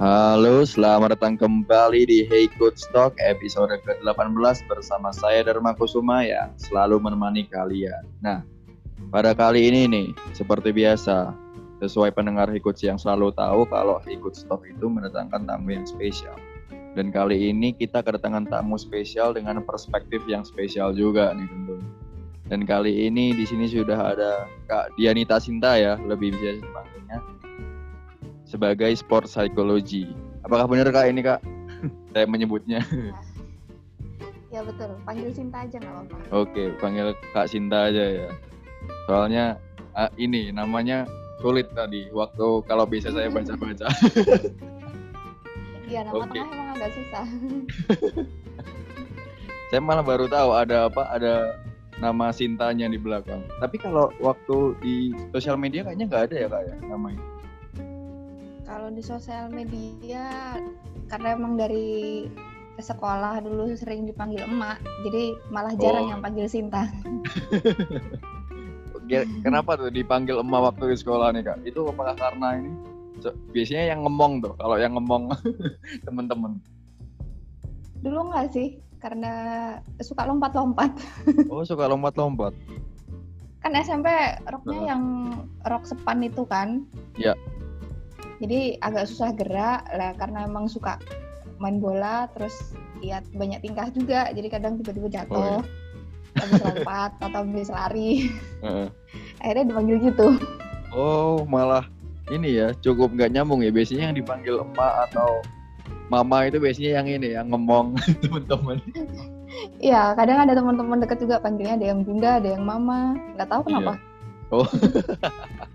Halo, selamat datang kembali di Hey Coach Talk episode ke-18 bersama saya Dharma Kusuma yang selalu menemani kalian. Nah, pada kali ini nih, seperti biasa, sesuai pendengar Coach yang selalu tahu kalau Coach Talk itu mendatangkan tamu yang spesial. Dan kali ini kita kedatangan tamu spesial dengan perspektif yang spesial juga nih tentu. Dan kali ini di sini sudah ada Kak Dianita Sinta ya, lebih bisa dipanggilnya sebagai sport psychology. Apakah benar kak ini kak? Saya menyebutnya. Ya betul, panggil Sinta aja nggak apa-apa. Oke, panggil kak Sinta aja ya. Soalnya ah, ini namanya sulit tadi waktu kalau bisa saya baca-baca. Iya, nama Oke. tengah emang agak susah. saya malah baru tahu ada apa ada nama Sintanya di belakang. Tapi kalau waktu di sosial media kayaknya nggak ada ya kak ya namanya. Kalau di sosial media, karena emang dari sekolah dulu sering dipanggil emak, jadi malah jarang Oh. yang panggil Sinta. Kenapa tuh dipanggil emak waktu di sekolah nih kak? Itu apakah karena ini? So- biasanya yang ngemong tuh, kalau yang ngemong temen-temen. Dulu nggak sih, karena suka lompat-lompat. Oh suka lompat-lompat. Kan SMP roknya Heeh. yang rok sepan itu kan. Iya. Jadi agak susah gerak lah karena emang suka main bola terus lihat banyak tingkah juga jadi kadang tiba-tiba jatuh Oh, habis lompat atau habis lari Heeh. akhirnya dipanggil gitu Oh malah ini ya cukup nggak nyambung ya. Biasanya yang dipanggil emak atau mama itu biasanya yang ini yang ngemong temen-temen. Iya kadang ada teman-teman deket juga panggilnya ada yang bunda ada yang mama nggak tahu kenapa Oh.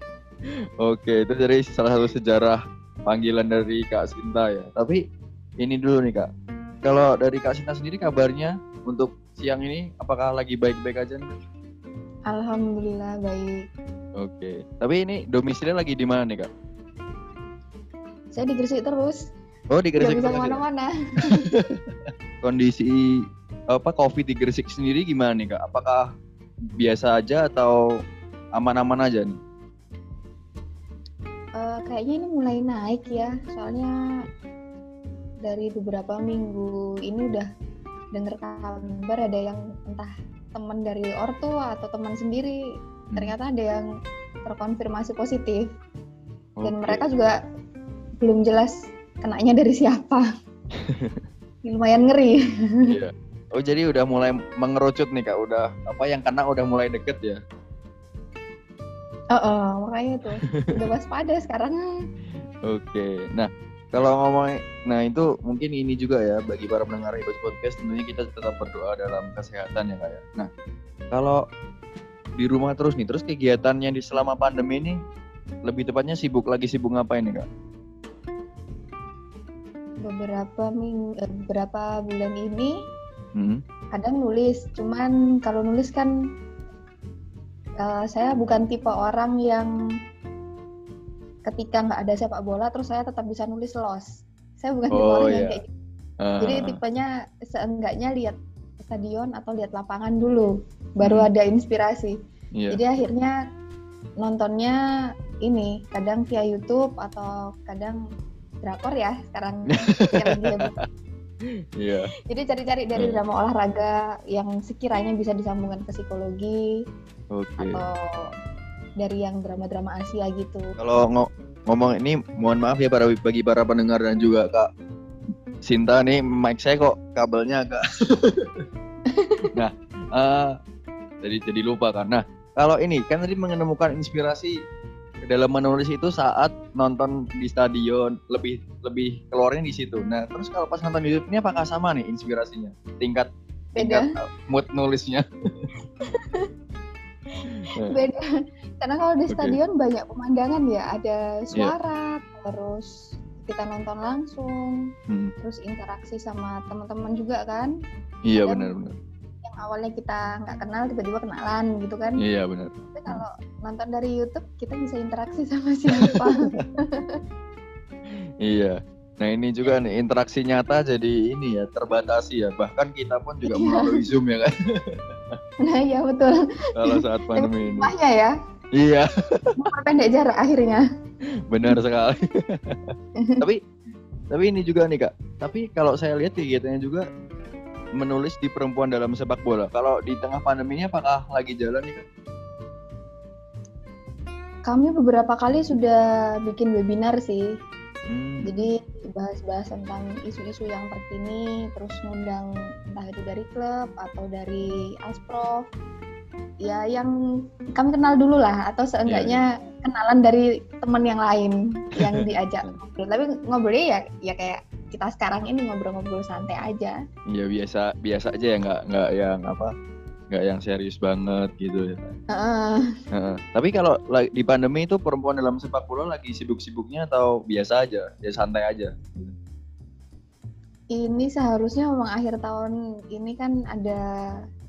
Oke itu dari salah satu sejarah panggilan dari Kak Sinta ya. Tapi ini dulu nih Kak. Kalau dari Kak Sinta sendiri kabarnya untuk siang ini apakah lagi baik-baik aja nih? alhamdulillah baik Oke. Tapi ini domisilinya lagi di mana nih Kak? saya di Gresik terus Oh di Gresik bisa terus ya? ke mana-mana kondisi apa covid di Gresik sendiri gimana nih kak? Apakah biasa aja atau aman-aman aja nih? Kayaknya ini mulai naik ya soalnya dari beberapa minggu ini udah denger kabar ada yang entah teman dari ortu atau teman sendiri Hmm. ternyata ada yang terkonfirmasi positif dan mereka juga belum jelas kenanya dari siapa lumayan ngeri Iya. Oh jadi udah mulai mengerucut nih kak, udah apa yang kena udah mulai deket ya? Oh, oh, makanya tuh udah waspada sekarang Oke. Nah kalau ngomong, nah itu mungkin ini juga ya bagi para pendengar Ibas Podcast tentunya kita tetap berdoa dalam kesehatan ya kak ya. Nah kalau di rumah terus nih, terus kegiatannya di selama pandemi ini lebih tepatnya sibuk lagi sibuk ngapain nih kak? beberapa ming eh, beberapa bulan ini Hmm. kadang nulis cuman kalau nulis kan eh, saya bukan tipe orang yang ketika nggak ada sepak bola terus saya tetap bisa nulis los saya bukan tipe Oh, orang yang iya. kayak gitu. Ah. jadi tipenya seenggaknya lihat stadion atau lihat lapangan dulu baru Hmm. ada inspirasi Iya. jadi akhirnya nontonnya ini kadang via YouTube atau kadang drakor ya sekarang. Iya. Jadi cari-cari dari Hmm. drama olahraga yang sekiranya bisa disambungkan ke psikologi Oke. atau dari yang drama-drama Asia gitu. Kalau ngo- ngomong ini mohon maaf ya para bagi para pendengar dan juga Kak Sinta nih mic saya kok kabelnya agak Nah, eh, jadi jadi lupa. Nah, kalau ini kan tadi menemukan inspirasi dalam menulis itu saat nonton di stadion lebih lebih keluarnya di situ. Nah, terus kalau pas nonton YouTube ini apakah sama nih inspirasinya? Tingkat Beda, tingkat uh, mood nulisnya. Nah, beda. Karena kalau di stadion banyak pemandangan ya, ada suara, terus kita nonton langsung, hmm, terus interaksi sama teman-teman juga kan. iya Kadang- benar benar. Yang awalnya kita nggak kenal tiba-tiba kenalan gitu kan. Iya benar. Tapi kalau nonton dari YouTube kita bisa interaksi sama siapa. Iya. Nah ini juga nih interaksi nyata jadi ini ya terbatasi ya. Bahkan kita pun juga Iya. melalui Zoom ya kan nah iya betul. kalau saat pandemi ini. Rumahnya ya, Iya, memperpendek jarak akhirnya. benar sekali. Tapi Tapi ini juga nih kak. Tapi kalau saya lihat kegiatannya juga menulis di perempuan dalam sepak bola. Kalau di tengah pandeminya apakah lagi jalan nih kak? Kami beberapa kali sudah bikin webinar sih. Hmm. Jadi bahas-bahas tentang isu-isu yang terkini, terus ngundang entah itu dari klub atau dari Asprof. Ya yang kami kenal dulu lah atau seenggaknya kenalan dari teman yang lain yang diajak ngobrol. Tapi ngobrolnya ya ya kayak kita sekarang ini ngobrol-ngobrol santai aja. Ya biasa biasa aja ya nggak nggak yang apa nggak yang serius banget gitu ya. Heeh. Heeh. Tapi kalau la- di pandemi itu perempuan dalam sepak bola lagi sibuk-sibuknya atau biasa aja, ya santai aja. Ini seharusnya memang akhir tahun ini kan ada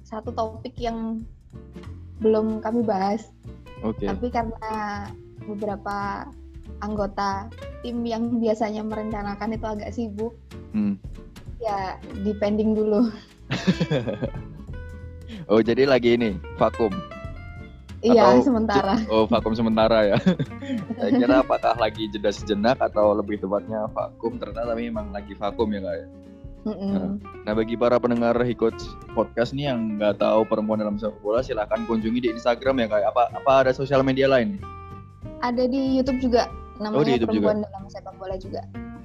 satu topik yang belum kami bahas, Oke. tapi karena beberapa anggota tim yang biasanya merencanakan itu agak sibuk, Hmm. ya depending dulu. Oh jadi lagi ini vakum. Iya, Atau sementara. Oh vakum sementara ya. Saya kira apakah lagi jeda sejenak atau lebih tepatnya vakum ternyata tapi memang lagi vakum ya kak ya. Mm-mm. Nah bagi para pendengar Hikot podcast nih yang nggak tahu perempuan dalam sepak bola silahkan kunjungi di Instagram ya kak. Apa apa ada sosial media lain? Ada di YouTube juga, namanya Oh, di YouTube perempuan dalam sepak bola juga.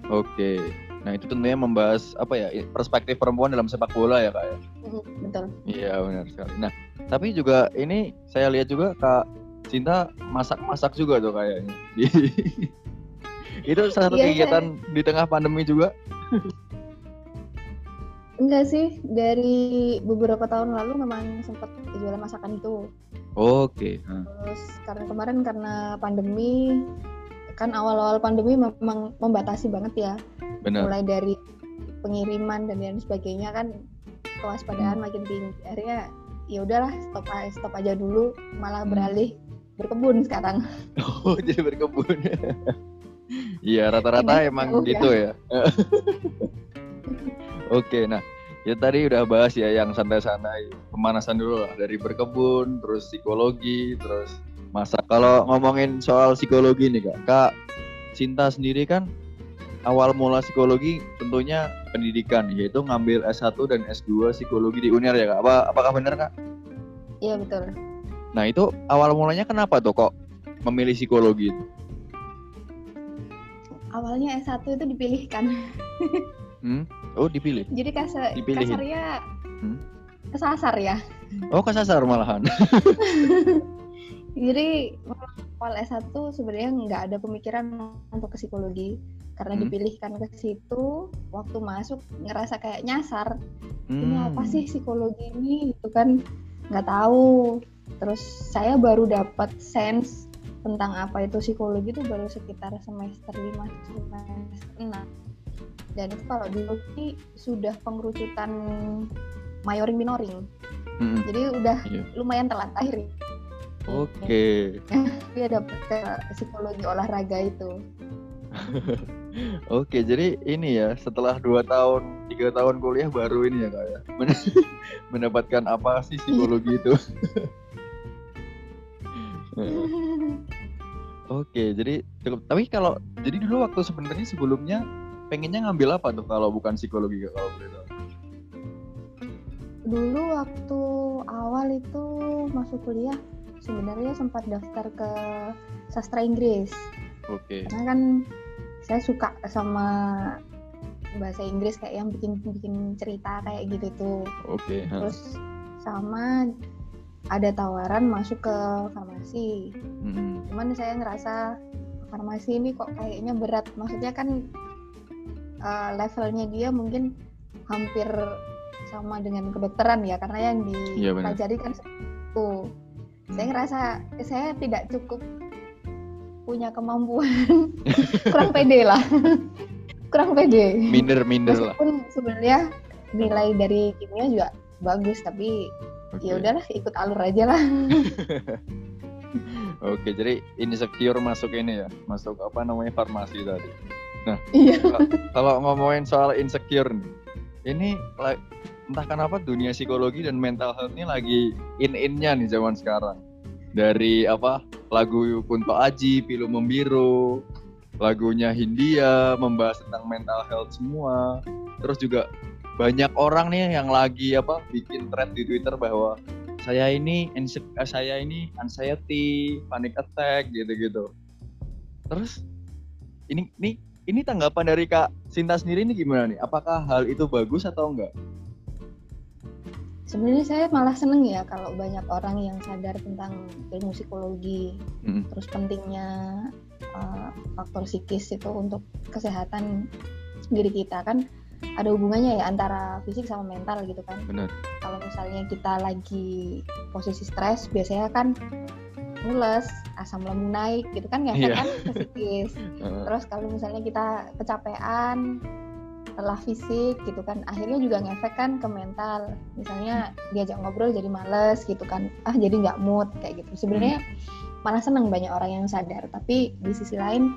Oke. Nah itu tentunya membahas apa ya perspektif perempuan dalam sepak bola ya kak ya. Mm, Betul. Iya benar sekali. Nah tapi juga ini saya lihat juga kak Cinta masak-masak juga tuh kayaknya. Itu salah satu Iya, kegiatan di tengah pandemi juga. Enggak sih, dari beberapa tahun lalu memang sempat jualan masakan itu. Oke. Nah, Terus karena kemarin karena pandemi, kan awal-awal pandemi memang membatasi banget ya. benar. Mulai dari pengiriman dan lain sebagainya kan kewaspadaan Hmm. makin tinggi. Akhirnya ya udahlah stop aja, stop aja dulu, malah Hmm. beralih berkebun sekarang. Oh jadi berkebun. Iya rata-rata emang ya. gitu ya. Oke, nah ya tadi udah bahas ya yang santai-santai pemanasan dulu lah dari berkebun, terus psikologi, terus masak. Kalau ngomongin soal psikologi nih kak, kak Cinta sendiri kan awal mula psikologi tentunya pendidikan yaitu ngambil S1 dan S2 psikologi di UNER ya kak. Apa apakah benar kak? Iya betul. Nah itu awal mulanya kenapa tuh kok memilih psikologi itu? Awalnya S1 itu dipilihkan. Hmm? Oh dipilih. Jadi kasar, kasarnya Hmm? kesasar ya. Oh kesasar malahan. Jadi awal S1 sebenarnya nggak ada pemikiran untuk ke psikologi karena Hmm. dipilihkan ke situ waktu masuk ngerasa kayak nyasar ini Hmm. apa sih psikologi ini itu kan nggak tahu terus saya baru dapat sense tentang apa itu psikologi itu baru sekitar semester 5 semester 6 dan itu kalau di Loki sudah pengerucutan mayoring minoring Mm-mm. jadi udah Iya. lumayan telat akhirnya Oke, dia dapet ke psikologi olahraga itu oke. Jadi ini ya setelah dua tahun, tiga tahun kuliah baru ini ya kak ya men- mendapatkan apa sih psikologi itu? Oke, jadi cukup. Tapi kalau jadi dulu waktu sebenarnya sebelumnya pengennya ngambil apa tuh kalau bukan psikologi Kak, kalau boleh tahu? dulu waktu awal itu masuk kuliah sebenarnya sempat daftar ke sastra Inggris Oke. karena kan saya suka sama bahasa Inggris kayak yang bikin bikin cerita kayak gitu tuh Oke. ha. terus sama ada tawaran masuk ke farmasi Mm-mm. cuman saya ngerasa farmasi ini kok kayaknya berat maksudnya kan eh, levelnya dia mungkin hampir sama dengan kedokteran ya karena yang Iya, dipelajari kan seperti itu saya ngerasa eh, saya tidak cukup punya kemampuan kurang pede lah kurang pede Minder minder lah. meskipun sebenarnya nilai dari kimia juga bagus tapi Oke. ya udahlah ikut alur aja lah Oke, jadi insecure masuk ini ya, masuk apa namanya farmasi tadi. iya Kalau ngomongin soal insecure nih, ini la- entah kenapa dunia psikologi dan mental health ini lagi in-innya nih zaman sekarang. Dari apa lagu Kunto Aji, Pilu Membiru, lagunya Hindia membahas tentang mental health semua terus juga banyak orang nih yang lagi apa bikin thread di Twitter bahwa saya ini eh, saya ini anxiety, panic attack gitu-gitu. Terus ini ini ini tanggapan dari Kak Sinta sendiri ini gimana nih? Apakah hal itu bagus atau enggak? Sebenarnya saya malah seneng ya kalau banyak orang yang sadar tentang ilmu psikologi, hmm. terus pentingnya uh, faktor psikis itu untuk kesehatan sendiri kita kan ada hubungannya ya antara fisik sama mental gitu kan. Benar. Kalau misalnya kita lagi posisi stres, biasanya kan mules, asam lambung naik gitu kan ya yeah. kan ke psikis. Terus kalau misalnya kita kecapean, lelah fisik gitu kan, akhirnya juga ngefek kan ke mental. Misalnya diajak ngobrol jadi males gitu kan, ah jadi nggak mood kayak gitu. Sebenarnya hmm. malah seneng banyak orang yang sadar, tapi di sisi lain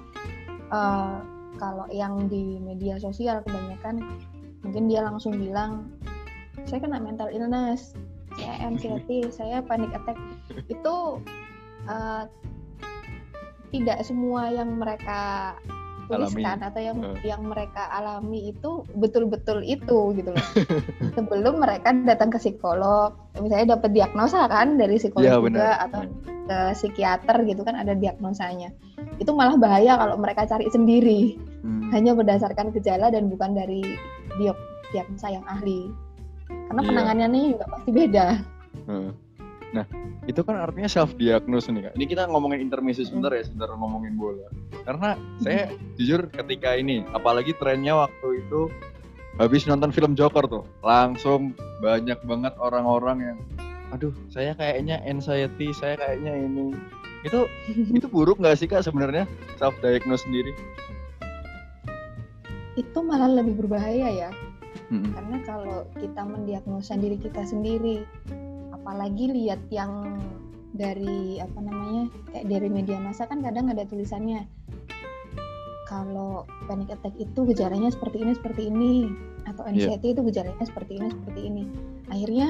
uh, kalau yang di media sosial kebanyakan mungkin dia langsung bilang saya kena mental illness saya anxiety saya panic attack itu uh, tidak semua yang mereka tuliskan alami. atau yang uh. yang mereka alami itu betul-betul itu gitu loh. Sebelum mereka datang ke psikolog, misalnya dapat diagnosa kan dari psikolog ya, juga bener. atau ke psikiater gitu kan ada diagnosanya. Itu malah bahaya kalau mereka cari sendiri. Hmm. Hanya berdasarkan gejala dan bukan dari diagnosa yang ahli. Karena yeah. penanganannya juga pasti beda. Uh. Nah, itu kan artinya self diagnose nih kak. Ini kita ngomongin intermezzo sebentar ya, sebentar ngomongin bola. Karena saya jujur ketika ini, apalagi trennya waktu itu habis nonton film Joker tuh, langsung banyak banget orang-orang yang, aduh, saya kayaknya anxiety, saya kayaknya ini. Itu itu buruk nggak sih kak sebenarnya self diagnose sendiri? Itu malah lebih berbahaya ya. Hmm. Karena kalau kita mendiagnosa diri kita sendiri, apalagi lihat yang dari apa namanya kayak dari media massa kan kadang ada tulisannya kalau panic attack itu gejalanya seperti ini seperti ini atau iya. anxiety yeah. itu gejalanya seperti ini seperti ini akhirnya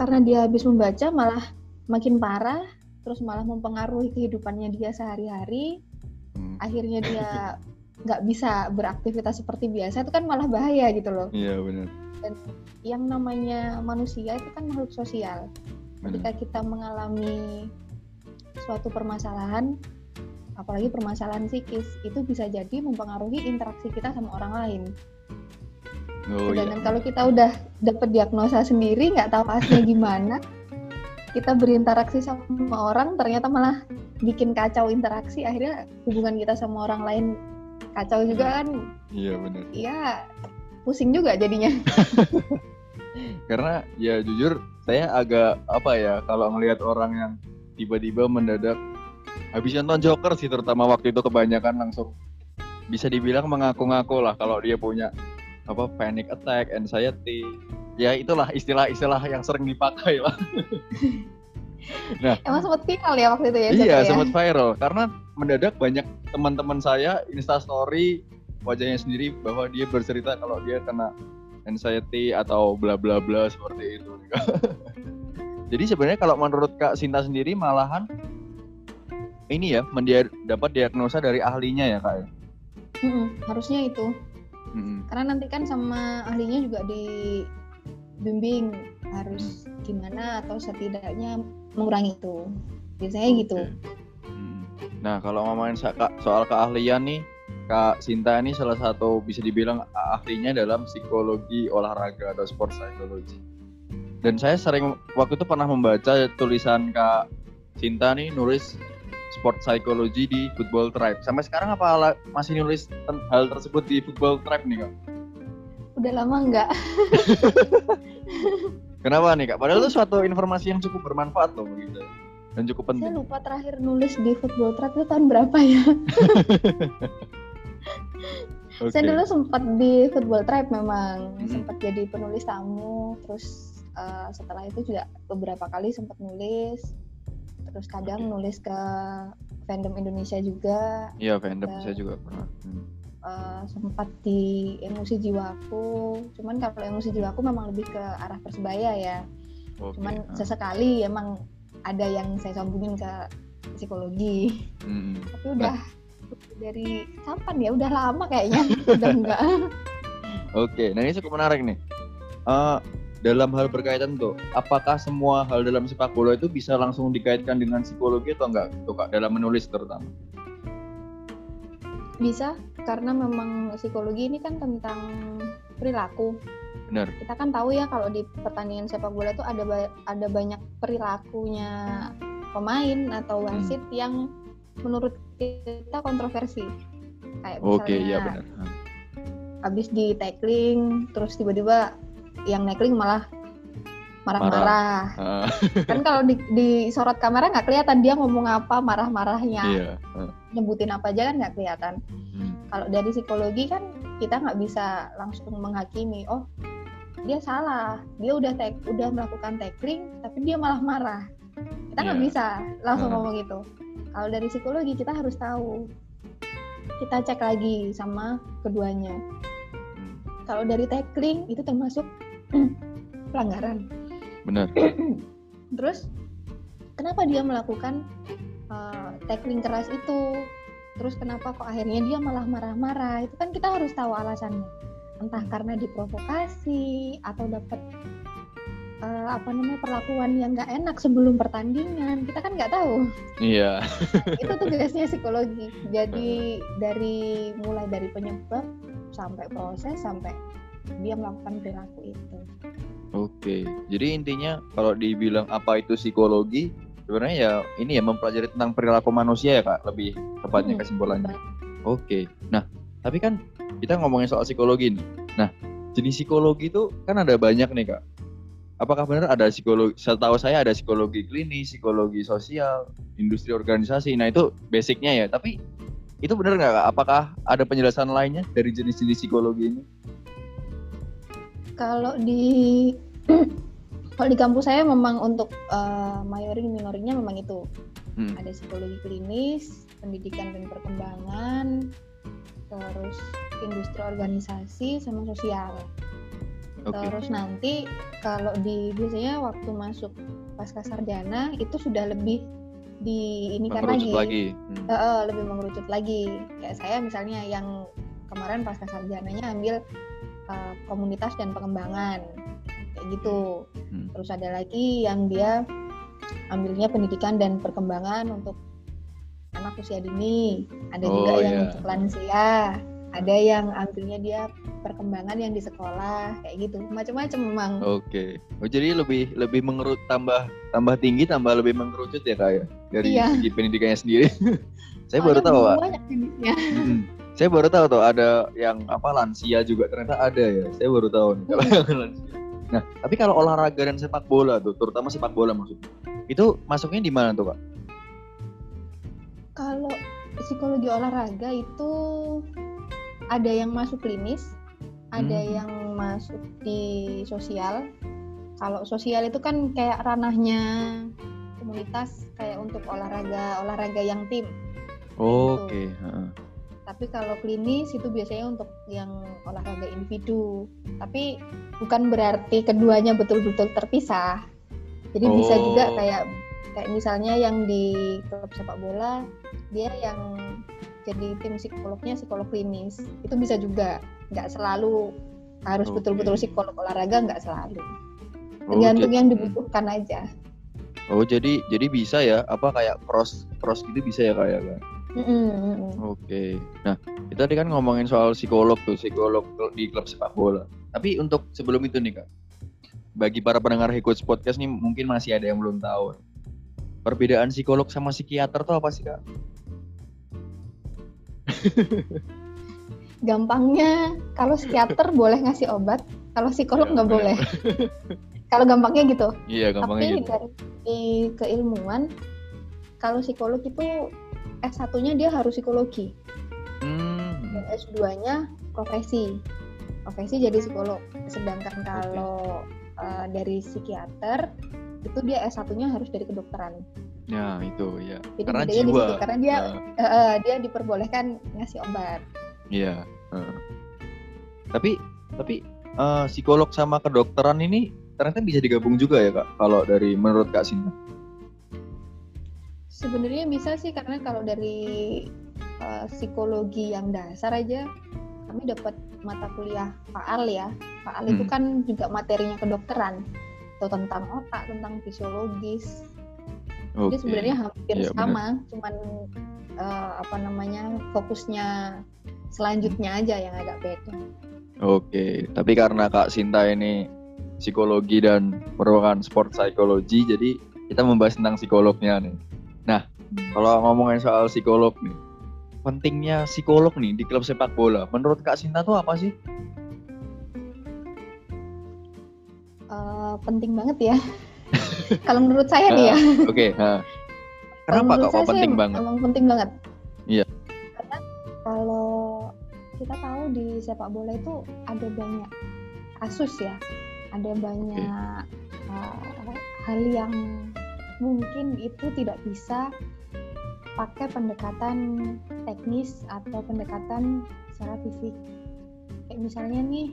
karena dia habis membaca malah makin parah terus malah mempengaruhi kehidupannya dia sehari-hari hmm. akhirnya dia nggak bisa beraktivitas seperti biasa itu kan malah bahaya gitu loh. Iya benar. Dan yang namanya manusia itu kan makhluk sosial. Ketika kita mengalami suatu permasalahan apalagi permasalahan psikis itu bisa jadi mempengaruhi interaksi kita sama orang lain. Oh, sedangkan iya. kalau kita udah dapet diagnosa sendiri nggak tahu pastinya gimana kita berinteraksi sama orang ternyata malah bikin kacau interaksi akhirnya hubungan kita sama orang lain kacau juga kan iya benar iya pusing juga jadinya. Karena ya jujur saya agak apa ya kalau ngelihat orang yang tiba-tiba mendadak habis nonton Joker sih terutama waktu itu kebanyakan langsung bisa dibilang mengaku-ngaku lah kalau dia punya apa panic attack, anxiety. Ya itulah istilah-istilah yang sering dipakai lah. nah, emang sempat viral ya waktu itu ya? Iya, ya? sempat viral karena mendadak banyak teman-teman saya Insta story wajahnya sendiri bahwa dia bercerita kalau dia kena anxiety atau bla bla bla seperti itu. Jadi sebenarnya kalau menurut Kak Sinta sendiri malahan ini ya mendia dapat diagnosa dari ahlinya ya kak? Mm-mm, harusnya itu. Mm-mm. Karena nanti kan sama ahlinya juga dibimbing harus gimana atau setidaknya mengurangi itu. Biasanya okay. gitu. Mm. Nah kalau ngomongin soal keahlian nih, Kak Sinta ini salah satu bisa dibilang ahlinya dalam psikologi olahraga atau sport psychology. Dan saya sering waktu itu pernah membaca tulisan Kak Sinta nih nulis sport psychology di Football Tribe. Sampai sekarang apa masih nulis hal tersebut di Football Tribe nih Kak? Udah lama enggak. Kenapa nih Kak? Padahal itu suatu informasi yang cukup bermanfaat loh begitu dan cukup penting. Saya lupa terakhir nulis di Football Tribe itu tahun berapa ya? okay. Saya dulu sempat di Football Tribe memang hmm. sempat jadi penulis tamu, terus uh, setelah itu juga beberapa kali sempat nulis, terus kadang okay. nulis ke fandom Indonesia juga. Iya fandom saya juga pernah. Hmm. Uh, sempat di emosi jiwaku, cuman kalau emosi jiwaku memang lebih ke arah persebaya ya. Okay. Cuman uh. sesekali emang ada yang saya sambungin ke psikologi. Hmm. Tapi udah. Nah dari kapan ya? Udah lama kayaknya. Udah enggak. Oke, nah ini cukup menarik nih. Uh, dalam hal berkaitan tuh, apakah semua hal dalam sepak bola itu bisa langsung dikaitkan dengan psikologi atau enggak? Tuh kak, dalam menulis terutama. Bisa, karena memang psikologi ini kan tentang perilaku. Benar. Kita kan tahu ya kalau di pertandingan sepak bola itu ada ba- ada banyak perilakunya pemain atau Hmm. wasit yang menurut kita kontroversi. Kayak Oke, misalnya iya benar. Hmm. habis di tackling terus tiba-tiba yang tackling malah marah-marah. Ah, kan kalau di, di sorot kamera nggak kelihatan dia ngomong apa marah-marahnya iya. Ah, nyebutin apa aja kan nggak kelihatan hmm. kalau dari psikologi kan kita nggak bisa langsung menghakimi oh dia salah dia udah tek udah melakukan tackling tapi dia malah marah kita nggak Iya. bisa langsung Hmm. ngomong gitu kalau dari psikologi kita harus tahu kita cek lagi sama keduanya Hmm. kalau dari tackling itu termasuk pelanggaran Benar. Terus kenapa dia melakukan uh, tackling keras itu? Terus kenapa kok akhirnya dia malah marah-marah? Itu kan kita harus tahu alasannya. Entah karena diprovokasi atau dapat uh, apa namanya perlakuan yang nggak enak sebelum pertandingan. Kita kan nggak tahu. Iya. itu tugasnya psikologi. Jadi dari mulai dari penyebab sampai proses sampai dia melakukan perilaku itu. Oke. Jadi intinya kalau dibilang apa itu psikologi, sebenarnya ya ini ya mempelajari tentang perilaku manusia ya kak, lebih tepatnya Hmm, kesimpulannya. Oke. Nah, tapi kan kita ngomongin soal psikologi nih. Nah, jenis psikologi itu kan ada banyak nih kak. Apakah benar ada psikologi? Setahu saya ada psikologi klinis, psikologi sosial, industri organisasi. Nah itu basicnya ya. Tapi itu benar nggak kak? Apakah ada penjelasan lainnya dari jenis-jenis psikologi ini? Kalau di kalau di kampus saya memang untuk uh, mayoring minorinya memang itu Hmm. ada psikologi klinis, pendidikan dan perkembangan, terus industri organisasi sama sosial. Oke. Terus nanti kalau di biasanya waktu masuk pasca sarjana itu sudah lebih di ini kan lagi, lagi. Hmm. Eh, eh, lebih mengerucut lagi. Kayak saya misalnya yang kemarin pasca sarjananya ambil eh, komunitas dan pengembangan kayak gitu. Hmm. Terus ada lagi yang dia ambilnya pendidikan dan perkembangan untuk anak usia dini. Ada juga Oh, yang iya. untuk lansia. Ada yang ambilnya dia perkembangan yang di sekolah kayak gitu. Macam-macam memang. Oke. Oh, jadi lebih lebih mengerut tambah tambah tinggi tambah lebih mengerucut ya kak ya dari Iya. segi pendidikannya sendiri. saya baru tahu jenisnya. Mm-mm. Saya baru tahu tuh ada yang apa lansia juga ternyata ada ya. Saya baru tahu nih kalau yang lansia. Nah, tapi kalau olahraga dan sepak bola tuh, terutama sepak bola maksudnya, itu masuknya di mana tuh kak? Kalau psikologi olahraga itu ada yang masuk klinis, ada Hmm. yang masuk di sosial. Kalau sosial itu kan kayak ranahnya komunitas kayak untuk olahraga olahraga yang tim. Oke. heeh. Tapi kalau klinis itu biasanya untuk yang olahraga individu. Tapi bukan berarti keduanya betul-betul terpisah. Jadi bisa juga Oh. kayak kayak misalnya yang di klub sepak bola dia yang jadi tim psikolognya psikolog klinis. Itu bisa juga. Nggak selalu harus betul-betul psikolog olahraga nggak selalu. Oh, tergantung jadi- yang dibutuhkan aja. Oh jadi jadi bisa ya? Apa kayak pros pros gitu bisa ya kayak Oke. Nah, kita tadi kan ngomongin soal psikolog tuh, psikolog di klub sepak bola. Tapi untuk sebelum itu nih kak, bagi para pendengar Hikots Podcast nih mungkin masih ada yang belum tahu. Perbedaan psikolog sama psikiater tuh apa sih kak? gampangnya kalau psikiater boleh ngasih obat kalau psikolog Ya, nggak boleh kalau gampangnya gitu Iya gampangnya tapi gitu. dari keilmuan kalau psikolog itu S1-nya dia harus psikologi Hmm. dan S2-nya profesi profesi jadi psikolog sedangkan kalau eh, dari psikiater itu dia S1-nya harus dari kedokteran Ya itu ya. jadi Karena bedanya di jiwa. situ karena dia eh, eh, dia diperbolehkan ngasih obat Iya. heeh. Tapi tapi eh, psikolog sama kedokteran ini ternyata bisa digabung juga ya kak? Kalau dari menurut kak Sinta? Sebenarnya bisa sih karena kalau dari uh, psikologi yang dasar aja kami dapat mata kuliah faal ya faal hmm. itu kan juga materinya kedokteran atau tentang otak tentang fisiologis okay. jadi sebenarnya hampir ya, sama benar. cuman uh, apa namanya fokusnya selanjutnya aja yang agak beda oke okay. tapi karena kak Sinta ini psikologi dan merupakan sport psikologi jadi kita membahas tentang psikolognya nih nah hmm. kalau ngomongin soal psikolog nih pentingnya psikolog nih di klub sepak bola. Menurut Kak Sinta tuh apa sih? Uh, penting banget ya. Kalau menurut saya nih ya. Oke. Okay, Kenapa kok, kok penting banget? Emang penting banget. Iya. Karena kalau kita tahu di sepak bola itu ada banyak kasus ya, ada banyak okay. uh, hal yang mungkin itu tidak bisa pakai pendekatan teknis atau pendekatan secara fisik. Kayak misalnya nih,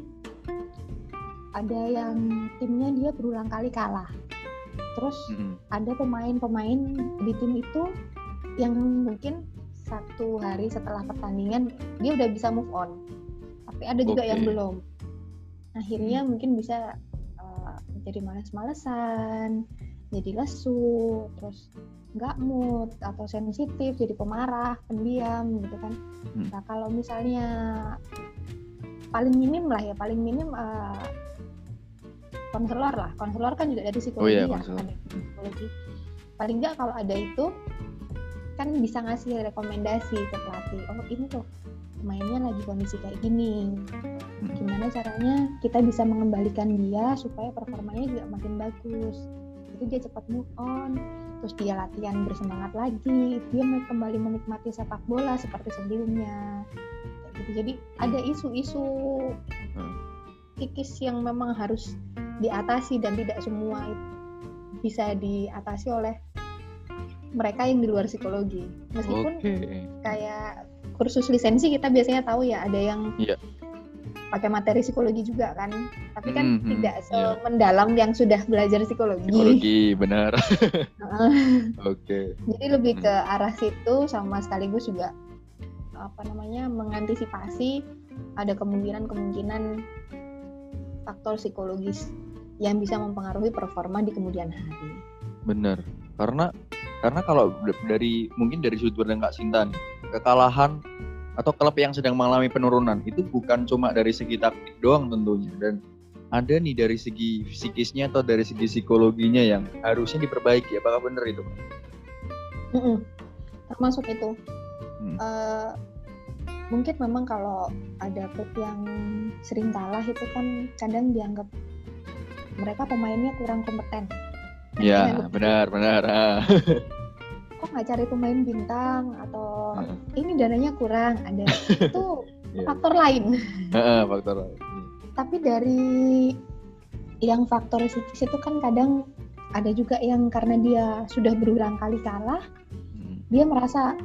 ada yang timnya dia berulang kali kalah. Terus mm-hmm. ada pemain-pemain di tim itu yang mungkin satu hari setelah pertandingan dia udah bisa move on. Tapi ada juga okay. yang belum. Akhirnya mm. mungkin bisa uh, jadi males-malesan, jadi lesu, terus nggak mood atau sensitif jadi pemarah pendiam gitu kan. Hmm. nah kalau misalnya paling minim lah ya paling minim uh, konselor lah. Konselor kan juga dari psikologi oh, iya, ya ada psikologi. Paling nggak kalau ada itu kan bisa ngasih rekomendasi ke pelatih oh ini tuh mainnya lagi kondisi kayak gini. Hmm. gimana caranya kita bisa mengembalikan dia supaya performanya juga makin bagus itu dia cepat move on. Terus dia latihan bersemangat lagi. Dia kembali menikmati sepak bola seperti sebelumnya. Gitu. Jadi ada isu-isu hmm. kikis yang memang harus diatasi dan tidak semua bisa diatasi oleh mereka yang di luar psikologi. Meskipun okay. kayak kursus lisensi kita biasanya tahu ya ada yang yeah pakai materi psikologi juga kan. Tapi kan hmm, tidak yeah. mendalam yang sudah belajar psikologi. Psikologi benar. Oke. Okay. jadi lebih ke hmm. arah situ sama sekaligus juga apa namanya mengantisipasi ada kemungkinan-kemungkinan faktor psikologis yang bisa mempengaruhi performa di kemudian hari. Benar. Karena karena kalau dari mungkin dari sudut pandang Kak Sinta nih, kekalahan atau klub yang sedang mengalami penurunan itu bukan cuma dari segi taktik doang tentunya dan ada nih dari segi psikisnya atau dari segi psikologinya yang harusnya diperbaiki apakah benar itu Pak? Mm -mm. termasuk itu hmm. uh, mungkin memang kalau ada klub yang sering kalah itu kan kadang dianggap mereka pemainnya kurang kompeten ya benar benar. kok nggak cari pemain bintang atau uh. ini dananya kurang ada itu yeah. faktor lain faktor lain iya. tapi dari yang faktor psikis itu kan kadang ada juga yang karena dia sudah berulang kali kalah hmm. dia merasa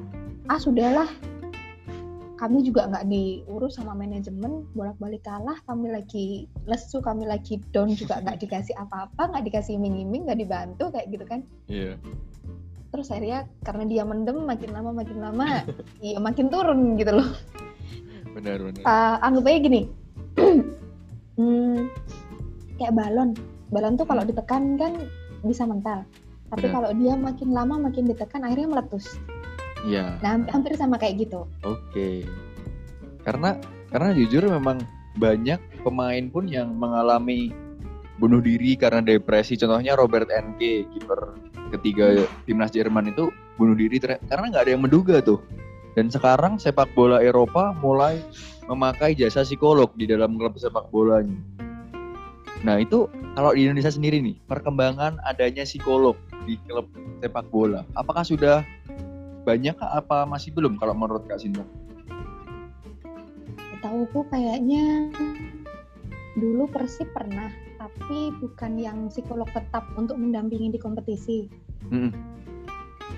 ah sudahlah kami juga nggak diurus sama manajemen bolak-balik kalah kami lagi lesu kami lagi down juga nggak dikasih apa-apa nggak dikasih iming-iming nggak dibantu kayak gitu kan yeah terus akhirnya karena dia mendem makin lama makin lama iya makin turun gitu loh. Benar benar. Uh, anggap aja gini. Hmm, kayak balon. Balon tuh kalau ditekan kan bisa mental. Tapi benar. kalau dia makin lama makin ditekan akhirnya meletus. Iya. Nah hampir sama kayak gitu. Oke. Okay. karena karena jujur memang banyak pemain pun yang mengalami bunuh diri karena depresi. Contohnya Robert Enke kiper ketiga timnas Jerman itu bunuh diri karena nggak ada yang menduga tuh. Dan sekarang sepak bola Eropa mulai memakai jasa psikolog di dalam klub sepak bolanya. Nah itu kalau di Indonesia sendiri nih perkembangan adanya psikolog di klub sepak bola apakah sudah banyak apa masih belum kalau menurut Kak Sinta? Tahu kayaknya dulu Persib pernah tapi bukan yang psikolog tetap untuk mendampingi di kompetisi. Hmm.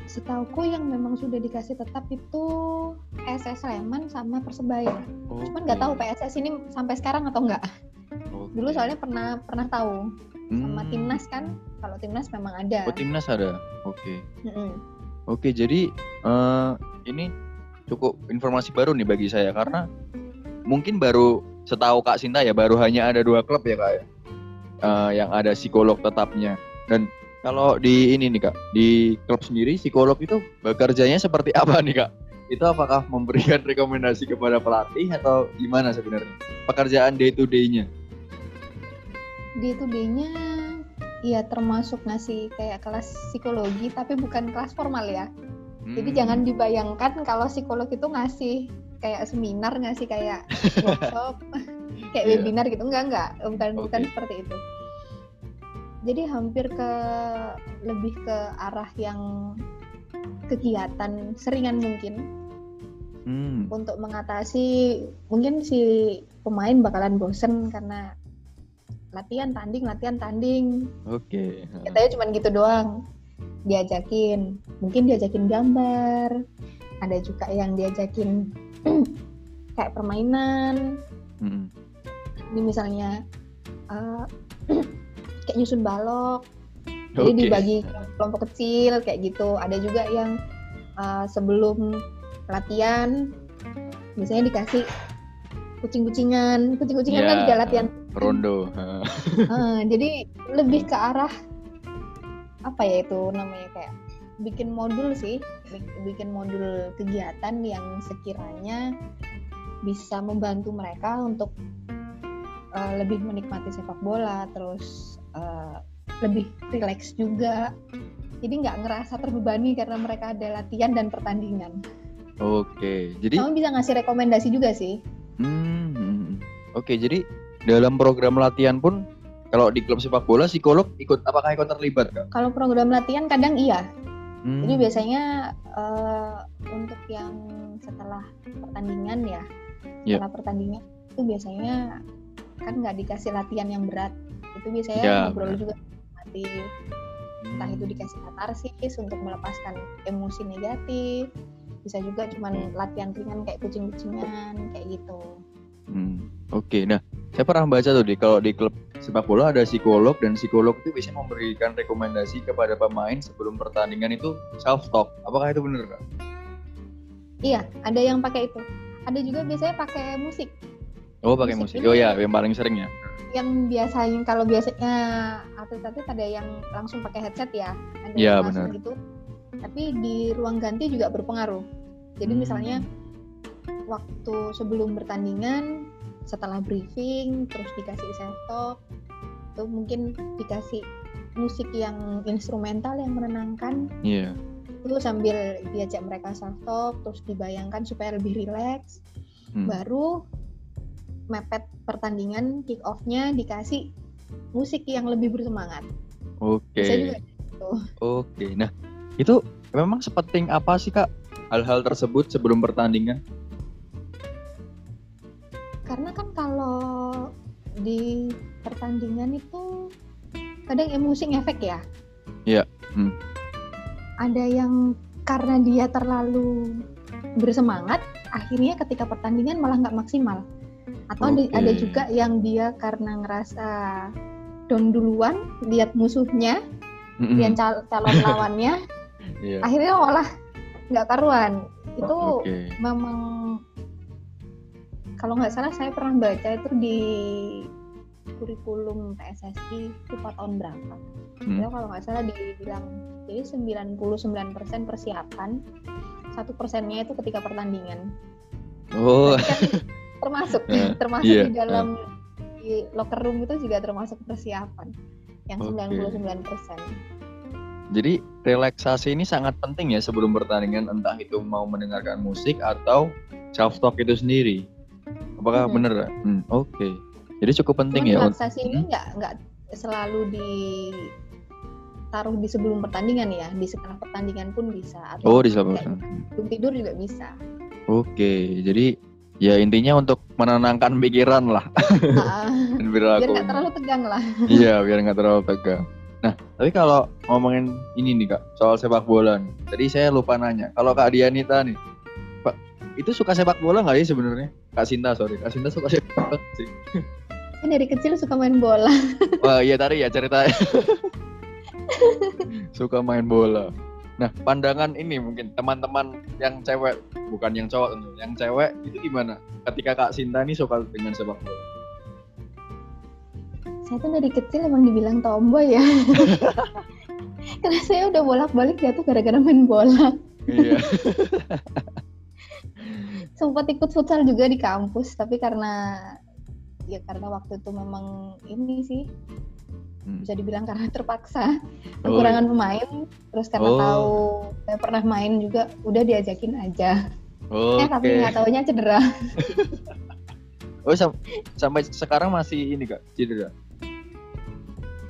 Setauku yang memang sudah dikasih tetap itu SS Sleman sama Persebaya. Okay. Cuman nggak tahu PSS ini sampai sekarang atau enggak. Okay. Dulu soalnya pernah pernah tahu hmm. sama timnas kan. Kalau timnas memang ada. Oh timnas ada. Oke. Okay. Hmm. Oke okay, jadi uh, ini cukup informasi baru nih bagi saya karena mungkin baru setahu Kak Sinta ya baru hanya ada dua klub ya Kak ya, uh, yang ada psikolog tetapnya dan kalau di ini nih Kak di klub sendiri psikolog itu bekerjanya seperti apa nih Kak? Itu apakah memberikan rekomendasi kepada pelatih atau gimana sebenarnya pekerjaan day to day-nya? Day to day-nya ya termasuk ngasih kayak kelas psikologi tapi bukan kelas formal ya. Hmm. Jadi jangan dibayangkan kalau psikolog itu ngasih kayak seminar, ngasih kayak workshop, kayak yeah. webinar gitu. Enggak, enggak. Bukan okay. bukan seperti itu. Jadi hampir ke lebih ke arah yang kegiatan seringan mungkin. Hmm. Untuk mengatasi mungkin si pemain bakalan bosen karena latihan tanding latihan tanding oke okay. katanya cuma gitu doang diajakin mungkin diajakin gambar ada juga yang diajakin kayak permainan hmm. Ini misalnya uh, kayak nyusun balok. Jadi okay. dibagi kelompok kecil kayak gitu. Ada juga yang uh, sebelum latihan biasanya dikasih kucing-kucingan. Kucing-kucingan yeah. kan juga latihan. rondo. Uh, jadi lebih ke arah apa ya itu namanya kayak bikin modul sih. Bikin modul kegiatan yang sekiranya bisa membantu mereka untuk uh, lebih menikmati sepak bola terus uh, lebih rileks juga jadi nggak ngerasa terbebani karena mereka ada latihan dan pertandingan oke jadi kamu bisa ngasih rekomendasi juga sih Hmm, oke jadi dalam program latihan pun kalau di klub sepak bola psikolog ikut apakah ikut terlibat kak? Kalau program latihan kadang iya. Hmm. Jadi biasanya uh, untuk yang setelah pertandingan ya, yeah. setelah pertandingan itu biasanya kan nggak dikasih latihan yang berat. Itu biasanya yeah. ngobrol juga mati. Entah itu hmm. dikasih katarsis untuk melepaskan emosi negatif, bisa juga cuman hmm. latihan ringan kayak kucing-kucingan kayak gitu. Hmm. Oke, okay. nah saya pernah baca tuh di kalau di klub sepak bola ada psikolog dan psikolog itu bisa memberikan rekomendasi kepada pemain sebelum pertandingan itu self talk. Apakah itu benar kak? Iya, ada yang pakai itu. Ada juga biasanya pakai musik. Oh, pakai musik. musik. Oh ya, yang paling sering ya. Yang biasanya kalau biasanya atlet-atlet ada yang langsung pakai headset ya, ya, langsung benar. gitu tapi di ruang ganti juga berpengaruh jadi hmm. misalnya waktu sebelum pertandingan setelah briefing terus dikasih self talk itu mungkin dikasih musik yang instrumental yang menenangkan yeah. itu sambil diajak mereka self talk terus dibayangkan supaya lebih rileks hmm. baru mepet pertandingan kick off-nya dikasih musik yang lebih bersemangat. Oke. Okay. Oke. Okay. Nah, itu memang sepenting apa sih kak hal-hal tersebut sebelum pertandingan? Karena kan kalau di pertandingan itu kadang emosi ngefek ya. Iya. Hmm. Ada yang karena dia terlalu bersemangat, akhirnya ketika pertandingan malah nggak maksimal. Atau okay. ada juga yang dia karena ngerasa down duluan, lihat musuhnya, mm -hmm. lihat cal calon lawannya, yeah. akhirnya malah nggak karuan itu okay. memang kalau nggak salah saya pernah baca itu di kurikulum PSSI itu 4 tahun berapa hmm. itu kalau nggak salah dibilang jadi 99% persiapan satu persennya itu ketika pertandingan oh kan termasuk uh, termasuk yeah. di dalam uh. di locker room itu juga termasuk persiapan yang okay. 99 persen jadi relaksasi ini sangat penting ya sebelum pertandingan entah itu mau mendengarkan musik atau self talk itu sendiri. Apakah hmm. benar? Hmm, Oke. Okay. Jadi cukup penting Cuman ya. Relaksasi ini hmm? nggak nggak selalu ditaruh di sebelum pertandingan ya, di setelah pertandingan pun bisa. Atau oh di setelah Sebelum tidur juga bisa. Oke, okay. jadi ya intinya untuk menenangkan pikiran lah. biar nggak terlalu tegang lah. Iya, biar nggak terlalu tegang. Nah, tapi kalau ngomongin ini nih kak, soal sepak bola nih. Tadi saya lupa nanya, kalau Kak Dianita nih, Pak, itu suka sepak bola nggak sih sebenarnya? Kak Sinta, sorry. Kak Sinta suka sepak bola sih. Kan dari kecil suka main bola. Wah iya tadi ya ceritanya. suka main bola. Nah, pandangan ini mungkin teman-teman yang cewek, bukan yang cowok yang cewek itu gimana? Ketika Kak Sinta ini suka dengan sepak bola. Saya tuh dari kecil emang dibilang tomboy ya. Karena saya udah bolak-balik jatuh gara-gara main bola. Iya. Sempat ikut futsal juga di kampus, tapi karena ya karena waktu itu memang ini sih Hmm. bisa dibilang karena terpaksa Oh, kekurangan pemain terus karena Oh. tahu saya pernah main juga udah diajakin aja Oke. eh tapi nggak taunya cedera Oh, sam- sampai sekarang masih ini Kak, cedera.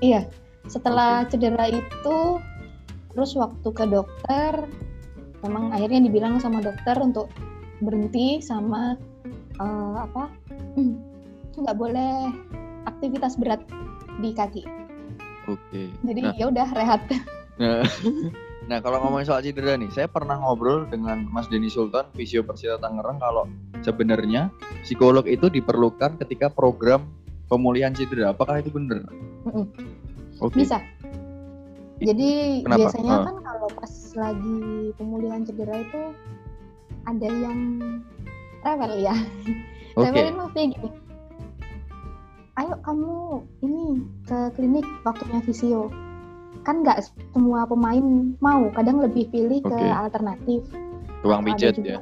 iya setelah cedera itu terus waktu ke dokter memang akhirnya dibilang sama dokter untuk berhenti sama eh, apa nggak boleh aktivitas berat di kaki Oke. jadi Nah, ya udah rehat Nah, nah kalau ngomongin soal cedera nih, saya pernah ngobrol dengan Mas Denny Sultan, Visio Persita Tangerang kalau sebenarnya psikolog itu diperlukan ketika program pemulihan cedera. Apakah itu benar? Mm-mm. Oke. bisa jadi Kenapa? biasanya Ah. kan kalau pas lagi pemulihan cedera itu ada yang rewel ya Oke. rewelin maksudnya gini ayo kamu ini ke klinik waktunya visio kan nggak semua pemain mau kadang lebih pilih ke Oke. alternatif pijet juga- ya.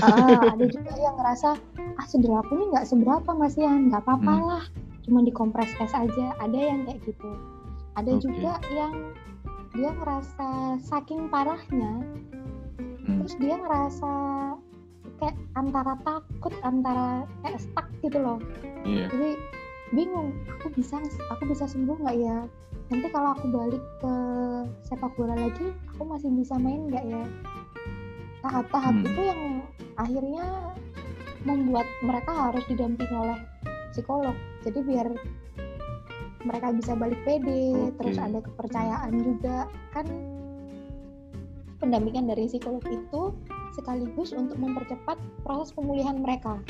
Ah, ada juga yang ngerasa ah cedera aku ini nggak seberapa mas Yan nggak apa-apa Hmm. lah cuma dikompres es aja ada yang kayak gitu ada Oke. juga yang dia ngerasa saking parahnya Hmm. terus dia ngerasa kayak antara takut antara kayak stuck gitu loh Iya. jadi bingung aku bisa aku bisa sembuh nggak ya nanti kalau aku balik ke sepak bola lagi aku masih bisa main nggak ya tahap-tahap Hmm. itu yang akhirnya membuat mereka harus didampingi oleh psikolog jadi biar mereka bisa balik pede Oke. terus ada kepercayaan juga kan pendampingan dari psikolog itu sekaligus untuk mempercepat proses pemulihan mereka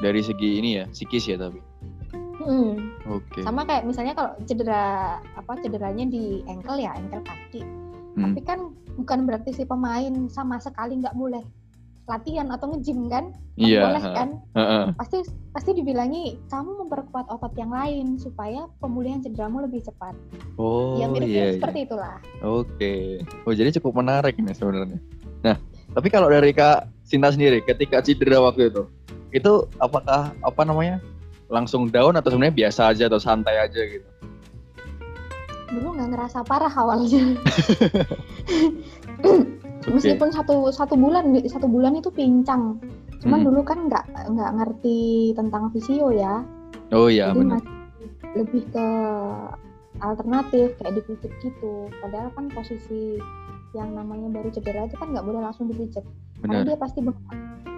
Dari segi ini ya, psikis ya tapi. Hmm. Oke. sama kayak misalnya kalau cedera apa cederanya di ankle ya ankle kaki Hmm. tapi kan bukan berarti si pemain sama sekali nggak boleh latihan atau nge-gym kan Iya. boleh ha. kan Heeh. pasti pasti dibilangi kamu memperkuat otot yang lain supaya pemulihan cederamu lebih cepat Oh ya mirip iya. iya. seperti itulah Oke. Oh jadi cukup menarik ini sebenarnya. Nah, tapi kalau dari Kak Sinta sendiri, ketika cedera waktu itu, itu apakah apa namanya langsung down atau sebenarnya biasa aja atau santai aja gitu? dulu nggak ngerasa parah awalnya. Meskipun satu satu bulan satu bulan itu pincang. Cuman Mm-mm. dulu kan nggak nggak ngerti tentang visio ya. Oh iya benar. lebih ke alternatif kayak dipijet gitu. Padahal kan posisi yang namanya baru cedera itu kan nggak boleh langsung dipijet. Karena dia pasti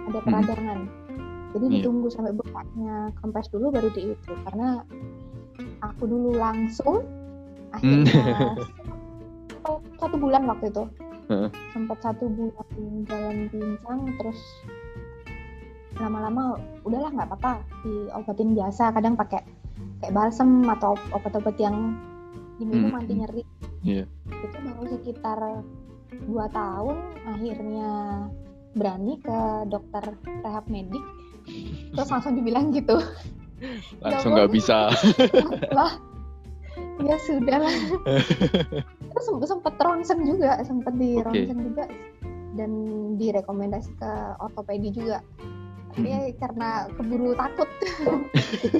ada peradangan jadi Iya. ditunggu sampai bengkaknya kempes dulu baru di itu karena aku dulu langsung akhirnya sempat satu bulan waktu itu Heeh. sempat satu bulan jalan pincang terus lama-lama udahlah nggak apa-apa diobatin biasa kadang pakai kayak balsem atau obat-obat yang diminum Hmm, anti hmm. nyeri Iya. itu baru sekitar dua tahun akhirnya berani ke dokter rehab medik terus langsung dibilang gitu. Langsung Ya nggak bisa. lah ya sudah lah. Terus sempat sempat ronsen juga sempat di ronsen juga. Dan direkomendasi ke ortopedi juga. Tapi ya karena keburu takut.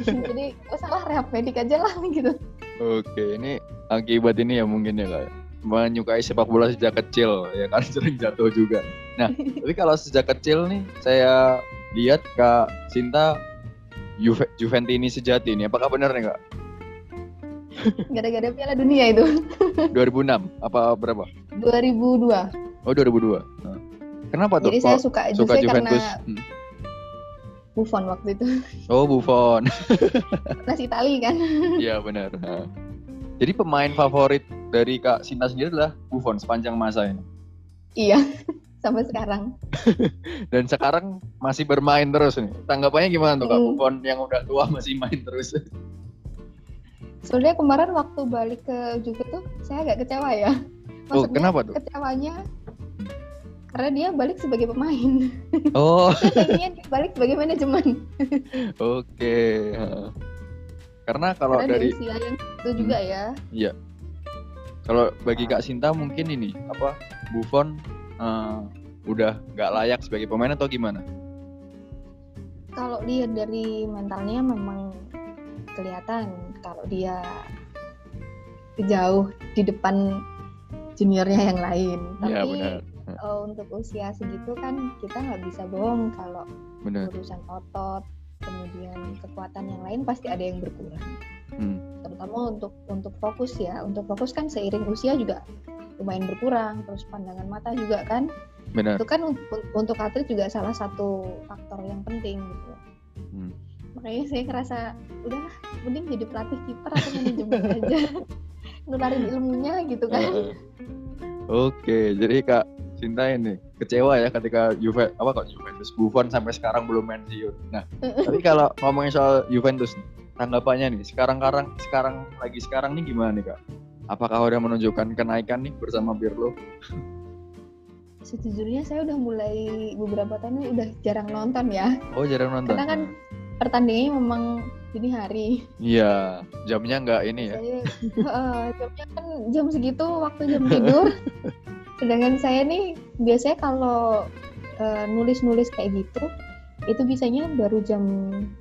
Jadi salah rehab medik aja lah gitu. Oke, ini akibat ini ya mungkin ya kak. Menyukai sepak bola sejak kecil ya kan? Sering jatuh juga. Nah, tapi kalau sejak kecil nih saya lihat Kak Sinta Juve, Juventini sejati ini. Apakah benar nih Kak? gara-gara piala dunia itu 2006 apa berapa? 2002 Oh 2002. Nah. Kenapa tuh? jadi saya suka suka Juve Juventus. karena Hmm. Buffon waktu itu Oh Buffon. Nas Itali kan Iya benar. Nah. Jadi pemain favorit dari Kak Sinta sendiri adalah Buffon sepanjang masa ini. iya sampai sekarang Dan sekarang masih bermain terus nih. Tanggapannya gimana tuh Kak Hmm. Buffon yang udah tua masih main terus? Sebenarnya kemarin waktu balik ke Juve tuh saya agak kecewa ya. Oh, kenapa tuh? kecewanya karena dia balik sebagai pemain. Oh, dia balik sebagai manajemen. oke. Karena kalau karena dari usia yang itu juga ya. Iya. Kalau bagi Kak Sinta mungkin ini apa Buffon eh, udah nggak layak sebagai pemain atau gimana? Kalau lihat dari mentalnya memang kelihatan kalau dia jauh di depan juniornya yang lain. Tapi Iya benar, eh, untuk usia segitu kan kita nggak bisa bohong kalau benar. urusan otot, kemudian kekuatan yang lain pasti ada yang berkurang. Hmm, Terutama untuk untuk fokus ya. Untuk fokus kan seiring usia juga lumayan berkurang. Terus pandangan mata juga kan. benar. Itu kan untuk, untuk atlet juga salah satu faktor yang penting gitu. Hmm. Makanya saya ngerasa udahlah mending jadi pelatih kiper atau manajemen aja. Nularin ilmunya gitu kan. Oke, jadi Kak Sinta ini kecewa ya ketika Juve apa kok Juventus Buffon sampai sekarang belum pensiun. Nah, tapi kalau ngomongin soal Juventus nih, tanggapannya nih sekarang-sekarang sekarang lagi sekarang nih gimana nih Kak? Apakah udah menunjukkan kenaikan nih bersama Pirlo? Sejujurnya saya udah mulai beberapa tahun udah jarang nonton ya. Oh, jarang nonton. Karena kan pertandingannya memang dini hari. Iya, jamnya nggak ini ya. Saya Heeh, jamnya kan jam segitu waktu jam tidur. Sedangkan saya nih biasanya kalau eh, nulis-nulis kayak gitu itu bisanya baru jam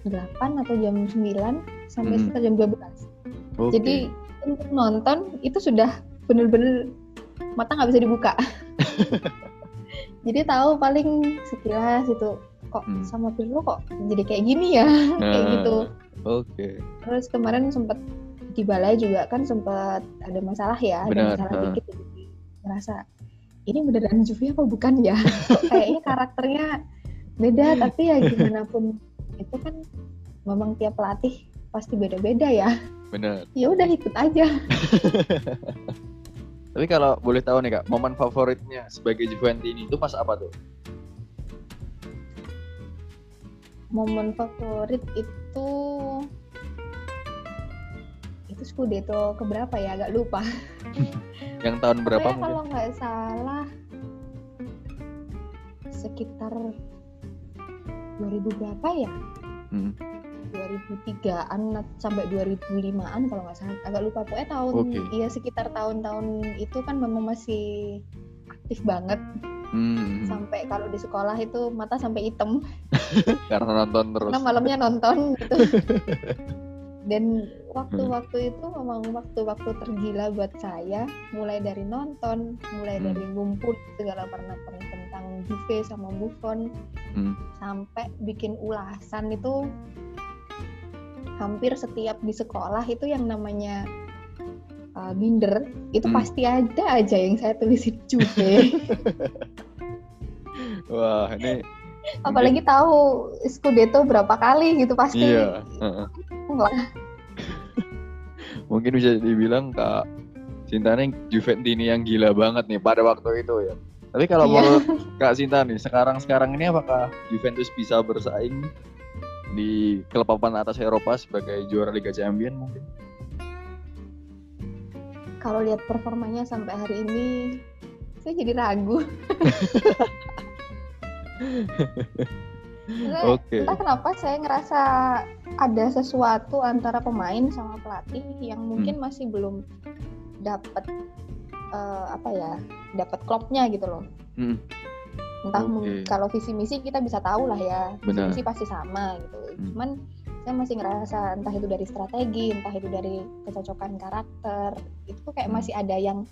8 atau jam 9 sampai Hmm. sekitar jam 12. Oke. Jadi untuk nonton itu sudah bener-bener mata nggak bisa dibuka. Jadi tahu paling sekilas itu kok Hmm. sama Pirlo kok jadi kayak gini ya kayak Nah, gitu. Oke. Terus kemarin sempat di balai juga kan sempat ada masalah ya, Benar, ada masalah ha. dikit jadi ngerasa ini beneran Juve apa bukan ya? Kayaknya karakternya beda tapi ya gimana pun itu kan memang tiap pelatih pasti beda-beda ya. Benar. Ya udah ikut aja. Tapi kalau boleh tahu nih Kak, momen favoritnya sebagai Juventus ini itu pas apa tuh? Momen favorit itu itu Scudetto keberapa ya agak lupa. Yang tahun berapa Pokoknya mungkin? kalau nggak salah sekitar 2000 berapa ya? Hmm. 2003-an sampai 2005-an kalau nggak salah. Agak lupa pokoknya tahun Oke. iya sekitar tahun-tahun itu kan memang masih aktif banget Hmm. sampai kalau di sekolah itu mata sampai hitam Karena nonton terus. karena malamnya nonton gitu. Dan waktu-waktu itu memang waktu-waktu tergila buat saya, mulai dari nonton, mulai Hmm. dari ngumpul segala pernak-pernik tentang Juve sama Buffon, Hmm. sampai bikin ulasan itu hampir setiap di sekolah itu yang namanya uh, binder itu Hmm. pasti ada aja yang saya tulisin Juve. Wah, ini Apalagi tahu Scudetto berapa kali gitu pasti. iya. heeh. lah. Mungkin bisa dibilang Kak Sinta nih Juventini yang gila banget nih pada waktu itu ya. Tapi kalau Iya. menurut Kak Sinta nih, sekarang-sekarang ini apakah Juventus bisa bersaing di klub papan atas Eropa sebagai juara Liga Champions mungkin? Kalau lihat performanya sampai hari ini, saya jadi ragu. Oke. Entah kenapa saya ngerasa ada sesuatu antara pemain sama pelatih yang mungkin masih belum dapat eh, apa ya, dapat klopnya gitu loh. Hmm. Entah mung- kalau visi misi kita bisa tahu lah ya, visi misi pasti sama gitu. Hmm. Cuman saya masih ngerasa entah itu dari strategi, entah itu dari kecocokan karakter, itu tuh kayak Hmm. masih ada yang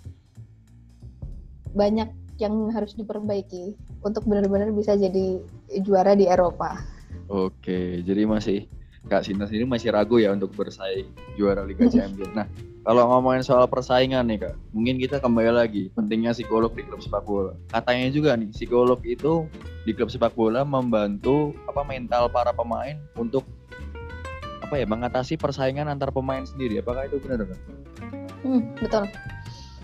banyak yang harus diperbaiki untuk benar-benar bisa jadi juara di Eropa. Oke, jadi masih Kak Sinta sendiri masih ragu ya untuk bersaing juara Liga Champions. Nah, kalau ngomongin soal persaingan nih Kak, mungkin kita kembali lagi pentingnya psikolog di klub sepak bola. Katanya juga nih, psikolog itu di klub sepak bola membantu apa mental para pemain untuk apa ya mengatasi persaingan antar pemain sendiri. Apakah itu benar Kak? Hmm, betul.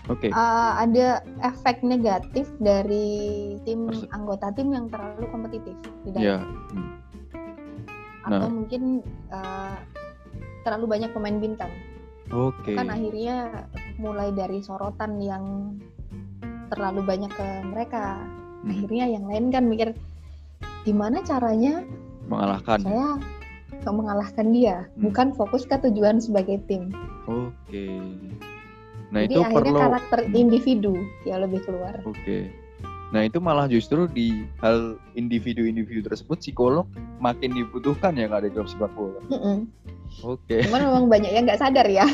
Oke. Uh, ada efek negatif dari tim Perse- anggota tim yang terlalu kompetitif Iya. dalam Hmm. Atau Nah. mungkin uh, terlalu banyak pemain bintang. Oke. Kan akhirnya mulai dari sorotan yang terlalu banyak ke mereka. Hmm. Akhirnya yang lain kan mikir gimana caranya Mengalahkan. saya mengalahkan dia, Hmm. bukan fokus ke tujuan sebagai tim. Oke. Nah Jadi itu akhirnya perlu. karakter individu yang lebih keluar. Oke. Nah itu malah justru di hal individu-individu tersebut psikolog makin dibutuhkan ya kak di klub sepak bola. Mm-mm. Oke. Cuman memang banyak yang nggak sadar ya.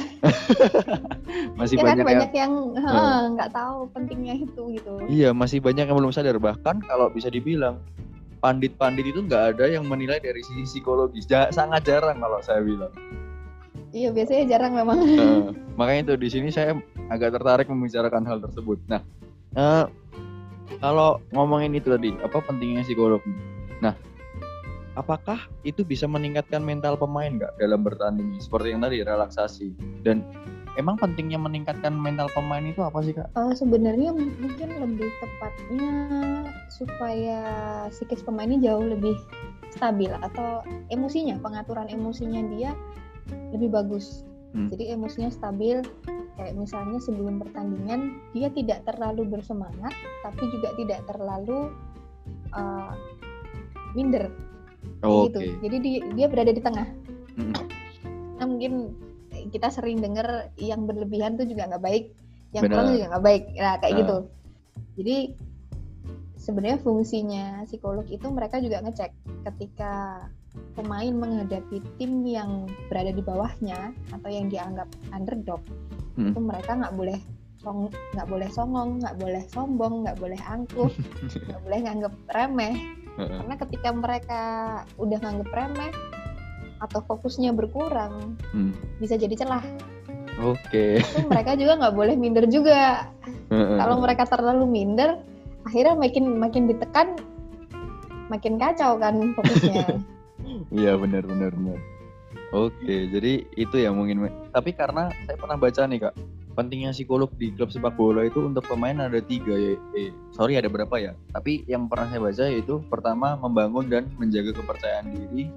Masih ya kan banyak yang banyak yang "Heh, nggak tahu pentingnya itu gitu. Iya, masih banyak yang belum sadar. Bahkan kalau bisa dibilang pandit-pandit itu nggak ada yang menilai dari sisi psikologis. Ja- sangat jarang kalau saya bilang. Iya biasanya jarang memang. Eh, makanya itu di sini saya agak tertarik membicarakan hal tersebut. Nah, eh, kalau ngomongin itu tadi, apa pentingnya psikolog? Nah, apakah itu bisa meningkatkan mental pemain nggak dalam bertanding? Seperti yang tadi relaksasi. Dan emang pentingnya meningkatkan mental pemain itu apa sih kak? Eh, sebenarnya mungkin lebih tepatnya supaya psikis pemainnya jauh lebih stabil atau emosinya pengaturan emosinya dia lebih bagus. Hmm. Jadi emosinya stabil kayak misalnya sebelum pertandingan dia tidak terlalu bersemangat tapi juga tidak terlalu eh, minder Oke. gitu. Jadi dia, dia berada di tengah. Mm. Nah mungkin kita sering dengar yang berlebihan tuh juga nggak baik, yang Benar. kurang juga nggak baik. Nah kayak Nah. gitu. Jadi sebenarnya fungsinya psikolog itu mereka juga ngecek ketika pemain menghadapi tim yang berada di bawahnya atau yang dianggap underdog Hmm. itu mereka nggak boleh song nggak boleh songong nggak boleh sombong nggak boleh angkuh nggak boleh nganggep remeh karena ketika mereka udah nganggep remeh atau fokusnya berkurang Hmm. bisa jadi celah Oke. itu mereka juga nggak boleh minder juga kalau mereka terlalu minder akhirnya makin makin ditekan makin kacau kan fokusnya Iya benar benar benar. Oke, jadi itu ya mungkin. Tapi karena saya pernah baca nih kak, pentingnya psikolog di klub sepak bola itu untuk pemain ada tiga ya. Eh, sorry ada berapa ya? Tapi yang pernah saya baca yaitu pertama membangun dan menjaga kepercayaan diri.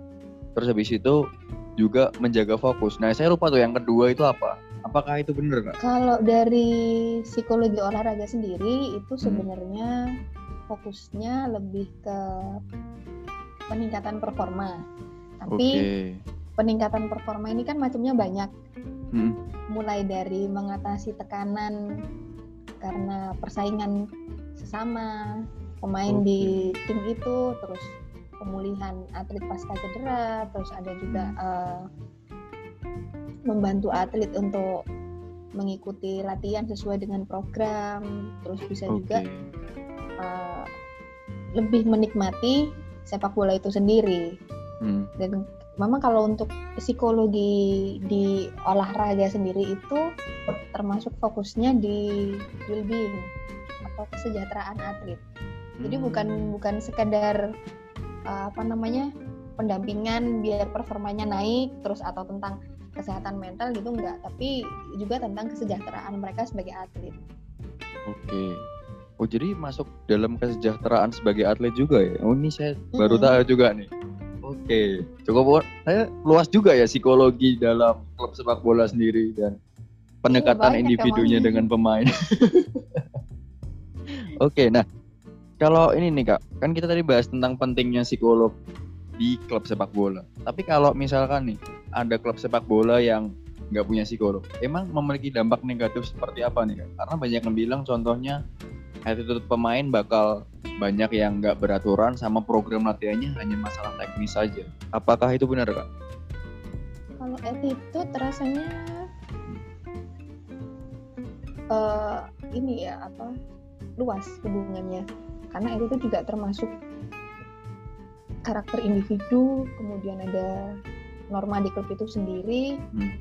Terus habis itu juga menjaga fokus. Nah saya lupa tuh yang kedua itu apa? Apakah itu benar kak? kalau dari psikologi olahraga sendiri itu Hmm. sebenarnya fokusnya lebih ke peningkatan performa tapi Oke. peningkatan performa ini kan macamnya banyak Hmm. mulai dari mengatasi tekanan karena persaingan sesama pemain Oke. di tim itu terus pemulihan atlet pasca cedera terus ada juga Hmm. eh, membantu atlet untuk mengikuti latihan sesuai dengan program terus bisa juga Oke. eh, lebih menikmati sepak bola itu sendiri Hmm. dan memang kalau untuk psikologi di olahraga sendiri itu termasuk fokusnya di well-being atau kesejahteraan atlet. Jadi Hmm. bukan bukan sekedar uh, apa namanya pendampingan biar performanya naik terus atau tentang kesehatan mental gitu enggak, tapi juga tentang kesejahteraan mereka sebagai atlet. Oke. Oh jadi masuk dalam kesejahteraan sebagai atlet juga ya? Oh ini saya baru tahu juga nih. Oke, cukup saya luas juga ya psikologi dalam klub sepak bola sendiri dan pendekatan individunya dengan pemain. Oke, nah kalau ini nih kak, kan kita tadi bahas tentang pentingnya psikolog di klub sepak bola. Tapi kalau misalkan nih ada klub sepak bola yang nggak punya psikolog, emang memiliki dampak negatif seperti apa nih kak? Karena banyak yang bilang contohnya attitude pemain bakal banyak yang nggak beraturan sama program latihannya hanya masalah teknis saja. Apakah itu benar kak? Kalau attitude rasanya eh ini ya apa luas hubungannya karena itu juga termasuk karakter individu kemudian ada norma di klub itu sendiri Hmm.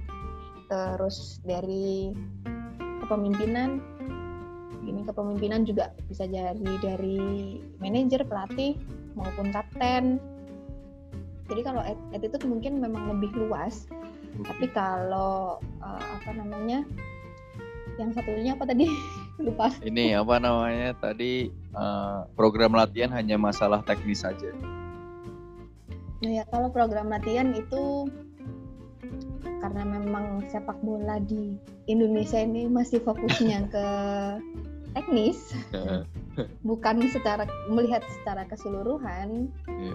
Terus dari kepemimpinan ini kepemimpinan juga bisa jadi dari manajer pelatih maupun kapten. Jadi kalau at- attitude mungkin memang lebih luas. Tapi kalau eh, apa namanya yang satunya apa tadi? Lupa. Ini apa namanya tadi eh, program latihan hanya masalah teknis saja. Nah ya kalau program latihan itu karena memang sepak bola di Indonesia ini masih fokusnya ke teknis, bukan secara melihat secara keseluruhan. Iya.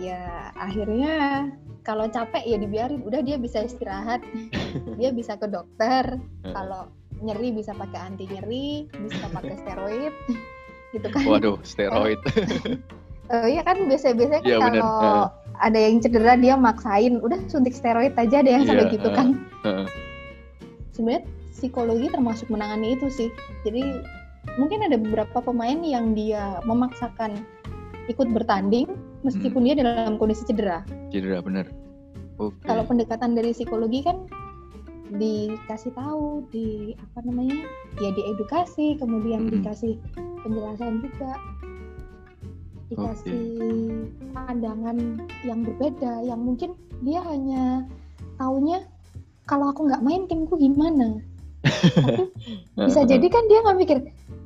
Ya akhirnya kalau capek ya dibiarin, udah dia bisa istirahat, dia bisa ke dokter. Kalau nyeri bisa pakai anti nyeri, bisa pakai steroid, gitu kan? Waduh, steroid. Eh, iya kan biasa-biasanya kan Iya, bener. kalau. Ada yang cedera dia maksain, udah suntik steroid aja ada yang sampai Iya, gitu heeh. kan. Heeh. Sebenarnya psikologi termasuk menangani itu sih. Jadi mungkin ada beberapa pemain yang dia memaksakan ikut bertanding meskipun dia dalam kondisi cedera. Cedera bener. Oke. Kalau pendekatan dari psikologi kan dikasih tahu di apa namanya ya diedukasi kemudian Mm-mm. dikasih penjelasan juga dikasih pandangan yang berbeda yang mungkin dia hanya taunya kalau aku nggak main timku gimana? Tapi bisa jadi kan dia nggak mikir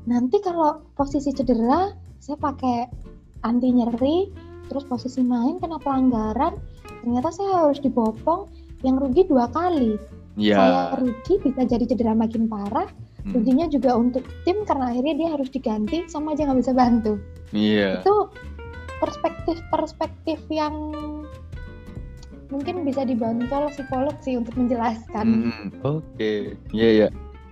nanti kalau posisi cedera saya pakai anti nyeri terus posisi main kena pelanggaran ternyata saya harus dibopong yang rugi dua kali. Iya. saya rugi bisa jadi cedera makin parah Hmm. ruginya juga untuk tim karena akhirnya dia harus diganti sama aja nggak bisa bantu Iya. itu perspektif-perspektif yang mungkin bisa dibantu oleh psikolog sih untuk menjelaskan Hmm, Oke. Iya iya.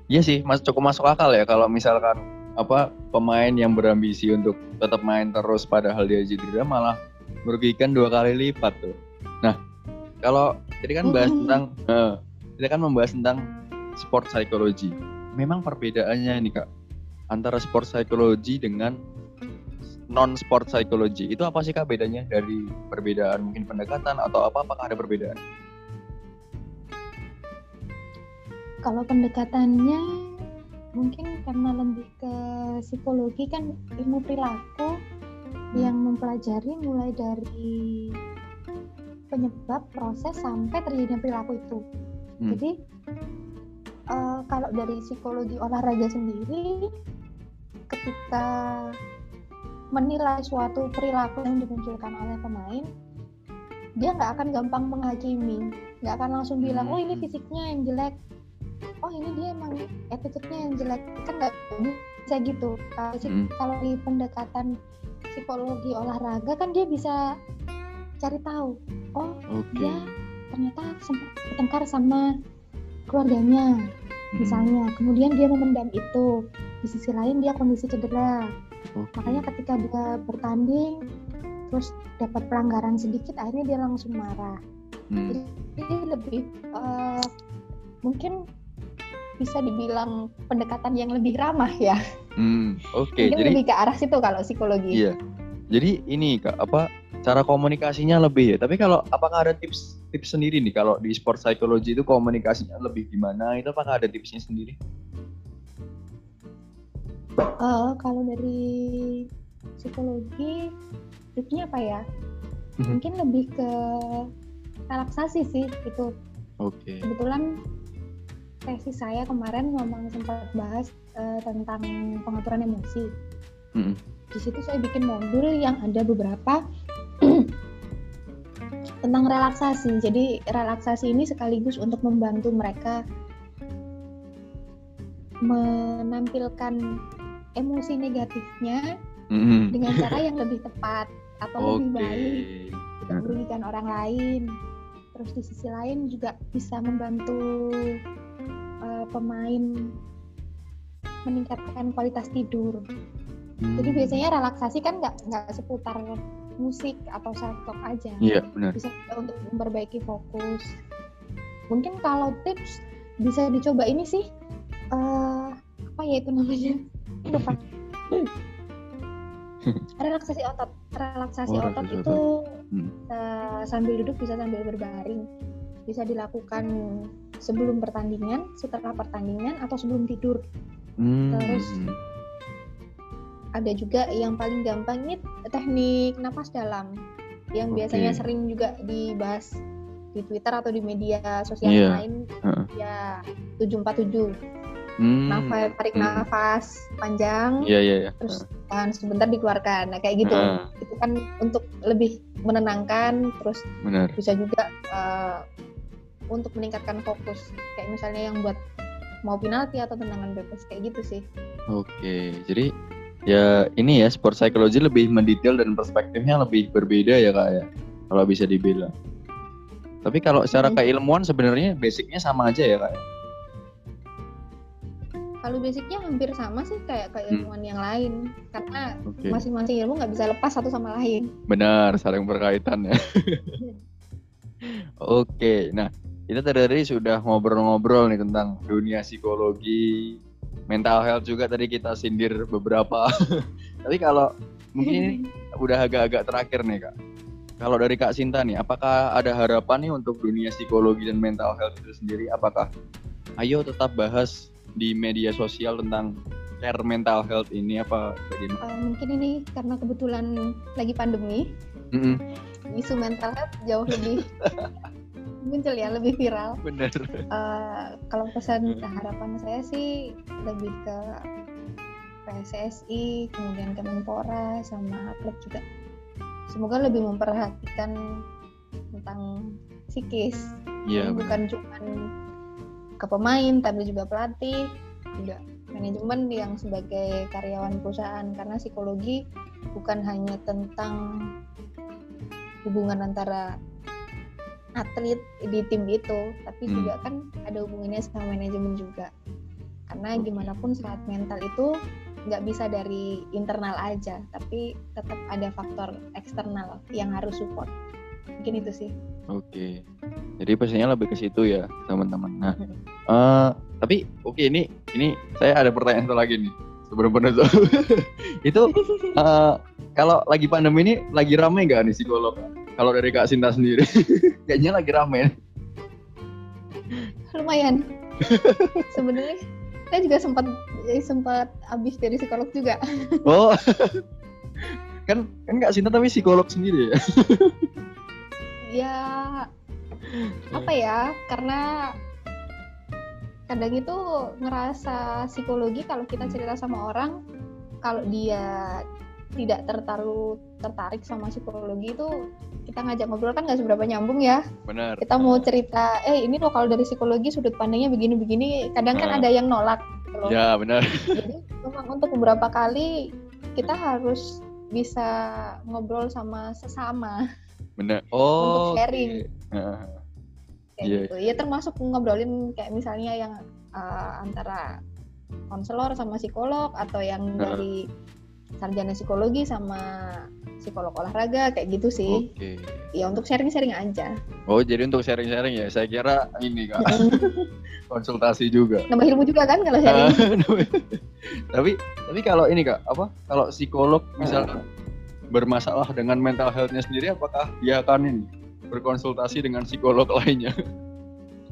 Iya sih, mas cukup masuk akal ya kalau misalkan apa pemain yang berambisi untuk tetap main terus padahal dia cedera malah merugikan dua kali lipat tuh. Nah, kalau jadi kan bahas tentang eh, kita kan membahas tentang sport psychology. Memang perbedaannya nih Kak antara sport psychology dengan non sport psychology. Itu apa sih Kak bedanya dari perbedaan mungkin pendekatan atau apa apakah ada perbedaan? kalau pendekatannya mungkin karena lebih ke psikologi kan ilmu perilaku yang mempelajari mulai dari penyebab proses sampai terjadinya perilaku itu Hmm. jadi eh, kalau dari psikologi olahraga sendiri ketika menilai suatu perilaku yang dimunculkan oleh pemain dia nggak akan gampang menghakimi nggak akan langsung bilang oh ini Hmm. fisiknya yang jelek oh ini dia emang attitude-nya yang jelek kan nggak bisa gitu kalau Hmm. kalau di pendekatan psikologi olahraga kan dia bisa cari tahu oh Oke. dia ternyata sempat bertengkar sama keluarganya Hmm. misalnya kemudian dia memendam itu di sisi lain dia kondisi cedera Oke. makanya ketika dia bertanding terus dapat pelanggaran sedikit akhirnya dia langsung marah Hmm. jadi lebih eh, mungkin bisa dibilang pendekatan yang lebih ramah ya Hmm, Oke, mungkin jadi lebih ke arah situ kalau psikologi iya. Jadi ini kak apa cara komunikasinya lebih ya. Tapi kalau apakah ada tips tips sendiri nih kalau di sport psychology itu komunikasinya lebih gimana? Itu apakah ada tipsnya sendiri? Eh, kalau dari psikologi tipsnya apa ya Mhm. mungkin lebih ke relaksasi sih itu Oke. kebetulan tesis saya kemarin memang sempat bahas eh, tentang pengaturan emosi Mm-mm. di situ saya bikin modul yang ada beberapa tentang relaksasi. Jadi relaksasi ini sekaligus untuk membantu mereka menampilkan emosi negatifnya Mm-mm. dengan cara yang lebih tepat atau lebih Oke. baik, tidak merugikan orang lain. Terus di sisi lain juga bisa membantu eh, pemain meningkatkan kualitas tidur. Jadi Hmm. biasanya relaksasi kan nggak nggak seputar musik atau self talk aja. Iya benar. Bisa untuk memperbaiki fokus. Mungkin kalau tips bisa dicoba ini sih eh apa ya itu namanya? Lupa. relaksasi otot. Relaksasi Oh, otot itu Hmm. eh, sambil duduk bisa sambil berbaring. Bisa dilakukan sebelum pertandingan, setelah pertandingan atau sebelum tidur. Hmm. Terus- ada juga yang paling gampang ini teknik napas dalam yang Oke. biasanya sering juga dibahas di Twitter atau di media sosial Iya. lain Heeh. ya 747 Hmm. nafas tarik Hmm. nafas panjang Iya iya iya. terus tahan sebentar dikeluarkan nah kayak gitu Heeh. itu kan untuk lebih menenangkan terus Benar. bisa juga eh, untuk meningkatkan fokus kayak misalnya yang buat mau penalti atau tendangan bebas kayak gitu sih. Oke, jadi ya ini ya sport psychology lebih mendetail dan perspektifnya lebih berbeda ya kak ya kalau bisa dibilang. Tapi kalau secara Hmm. keilmuan sebenarnya basicnya sama aja ya kak. ya? Kalau basicnya hampir sama sih kayak keilmuan yang lain karena Oke, masing-masing ilmu nggak bisa lepas satu sama lain. benar saling berkaitan ya. Oke, nah kita tadi sudah ngobrol-ngobrol nih tentang dunia psikologi, mental health juga tadi kita sindir beberapa. Tapi kalau mungkin udah agak-agak terakhir nih kak. Kalau dari Kak Sinta nih, apakah ada harapan nih untuk dunia psikologi dan mental health itu sendiri? Apakah ayo tetap bahas di media sosial tentang care mental health ini apa bagaimana? Eh, mungkin ini karena kebetulan lagi pandemi, Mm-mm, isu mental health jauh lebih muncul ya, lebih viral. bener. Eh, kalau pesan harapan saya sih lebih ke PSSI, kemudian Kemenpora sama klub juga. Semoga lebih memperhatikan tentang psikis. Iya, bukan cuma ke pemain tapi juga pelatih, juga manajemen yang sebagai karyawan perusahaan karena psikologi bukan hanya tentang hubungan antara atlet di tim itu, tapi Hmm. juga kan ada hubungannya sama manajemen juga. Karena gimana pun saat mental itu nggak bisa dari internal aja, tapi tetap ada faktor eksternal yang harus support. Mungkin itu sih. Oke. Jadi pesannya lebih ke situ ya, teman-teman. Nah, eh, tapi oke ini ini saya ada pertanyaan satu lagi nih. Sebelum penutup. itu eh, kalau lagi pandemi ini lagi ramai nggak nih psikolog? Kalau dari Kak Sinta sendiri, kayaknya lagi ramai. lumayan sebenarnya saya juga sempat eh, sempat habis dari psikolog juga Oh, kan kan Kak Sinta tapi psikolog sendiri ya? ya apa ya karena kadang itu ngerasa psikologi kalau kita cerita sama orang kalau dia tidak tertaruh tertarik sama psikologi itu kita ngajak ngobrol kan nggak seberapa nyambung ya Benar. kita mau cerita eh ini loh kalau dari psikologi sudut pandangnya begini-begini kadang kan Ah. ada yang nolak loh. Ya benar. Jadi memang untuk beberapa kali kita harus bisa ngobrol sama sesama Benar. Oh. Untuk sharing. Heeh. kayak Iya. gitu. Ya termasuk ngobrolin kayak misalnya yang uh, antara konselor sama psikolog atau yang Heeh. dari sarjana psikologi sama psikolog olahraga kayak gitu sih. Oke. Ya untuk sharing-sharing aja. Oh jadi untuk sharing-sharing ya? Saya kira ini kak konsultasi juga. Nambah ilmu juga kan kalau sharing. tapi tapi kalau ini kak apa kalau psikolog misalnya bermasalah dengan mental healthnya sendiri apakah dia akan ini berkonsultasi dengan psikolog lainnya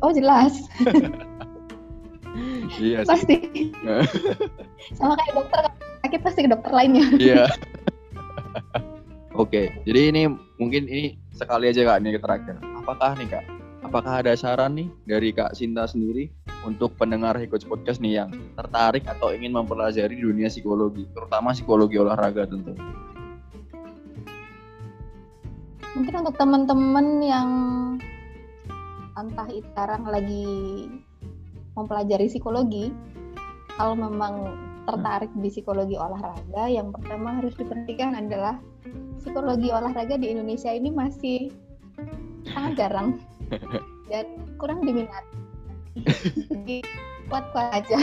Oh jelas, iya sih pasti. sama kayak dokter sakit pasti ke dokter lainnya. iya. Oke jadi ini mungkin ini sekali aja kak ini terakhir. Apakah nih kak apakah ada saran nih dari kak Sinta sendiri untuk pendengar Hikots Podcast nih yang tertarik atau ingin mempelajari dunia psikologi terutama psikologi olahraga tentu? Mungkin untuk teman-teman yang entah sekarang lagi mempelajari psikologi, kalau memang tertarik di psikologi olahraga, yang pertama harus diperhatikan adalah psikologi olahraga di Indonesia ini masih sangat jarang dan kurang diminati. Jadi kuat-kuat aja.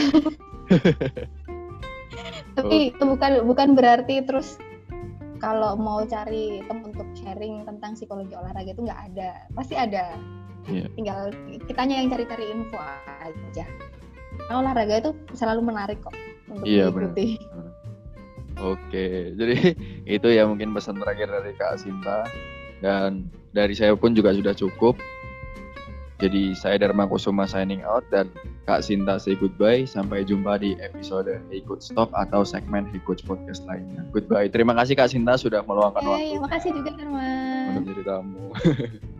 Tapi itu bukan bukan berarti terus kalau mau cari teman untuk sharing tentang psikologi olahraga itu nggak ada pasti ada Iya. tinggal kitanya yang cari-cari info aja nah, olahraga itu selalu menarik kok untuk Iya, diikuti Oke, jadi itu ya mungkin pesan terakhir dari Kak Sinta dan dari saya pun juga sudah cukup. Jadi saya Dharma Kusuma signing out dan Kak Sinta say goodbye. Sampai jumpa di episode Hey Coach Talk atau segmen Hey Coach Podcast lainnya. Goodbye. Terima kasih Kak Sinta sudah meluangkan Oke, waktu makasih juga Dharma untuk jadi tamu.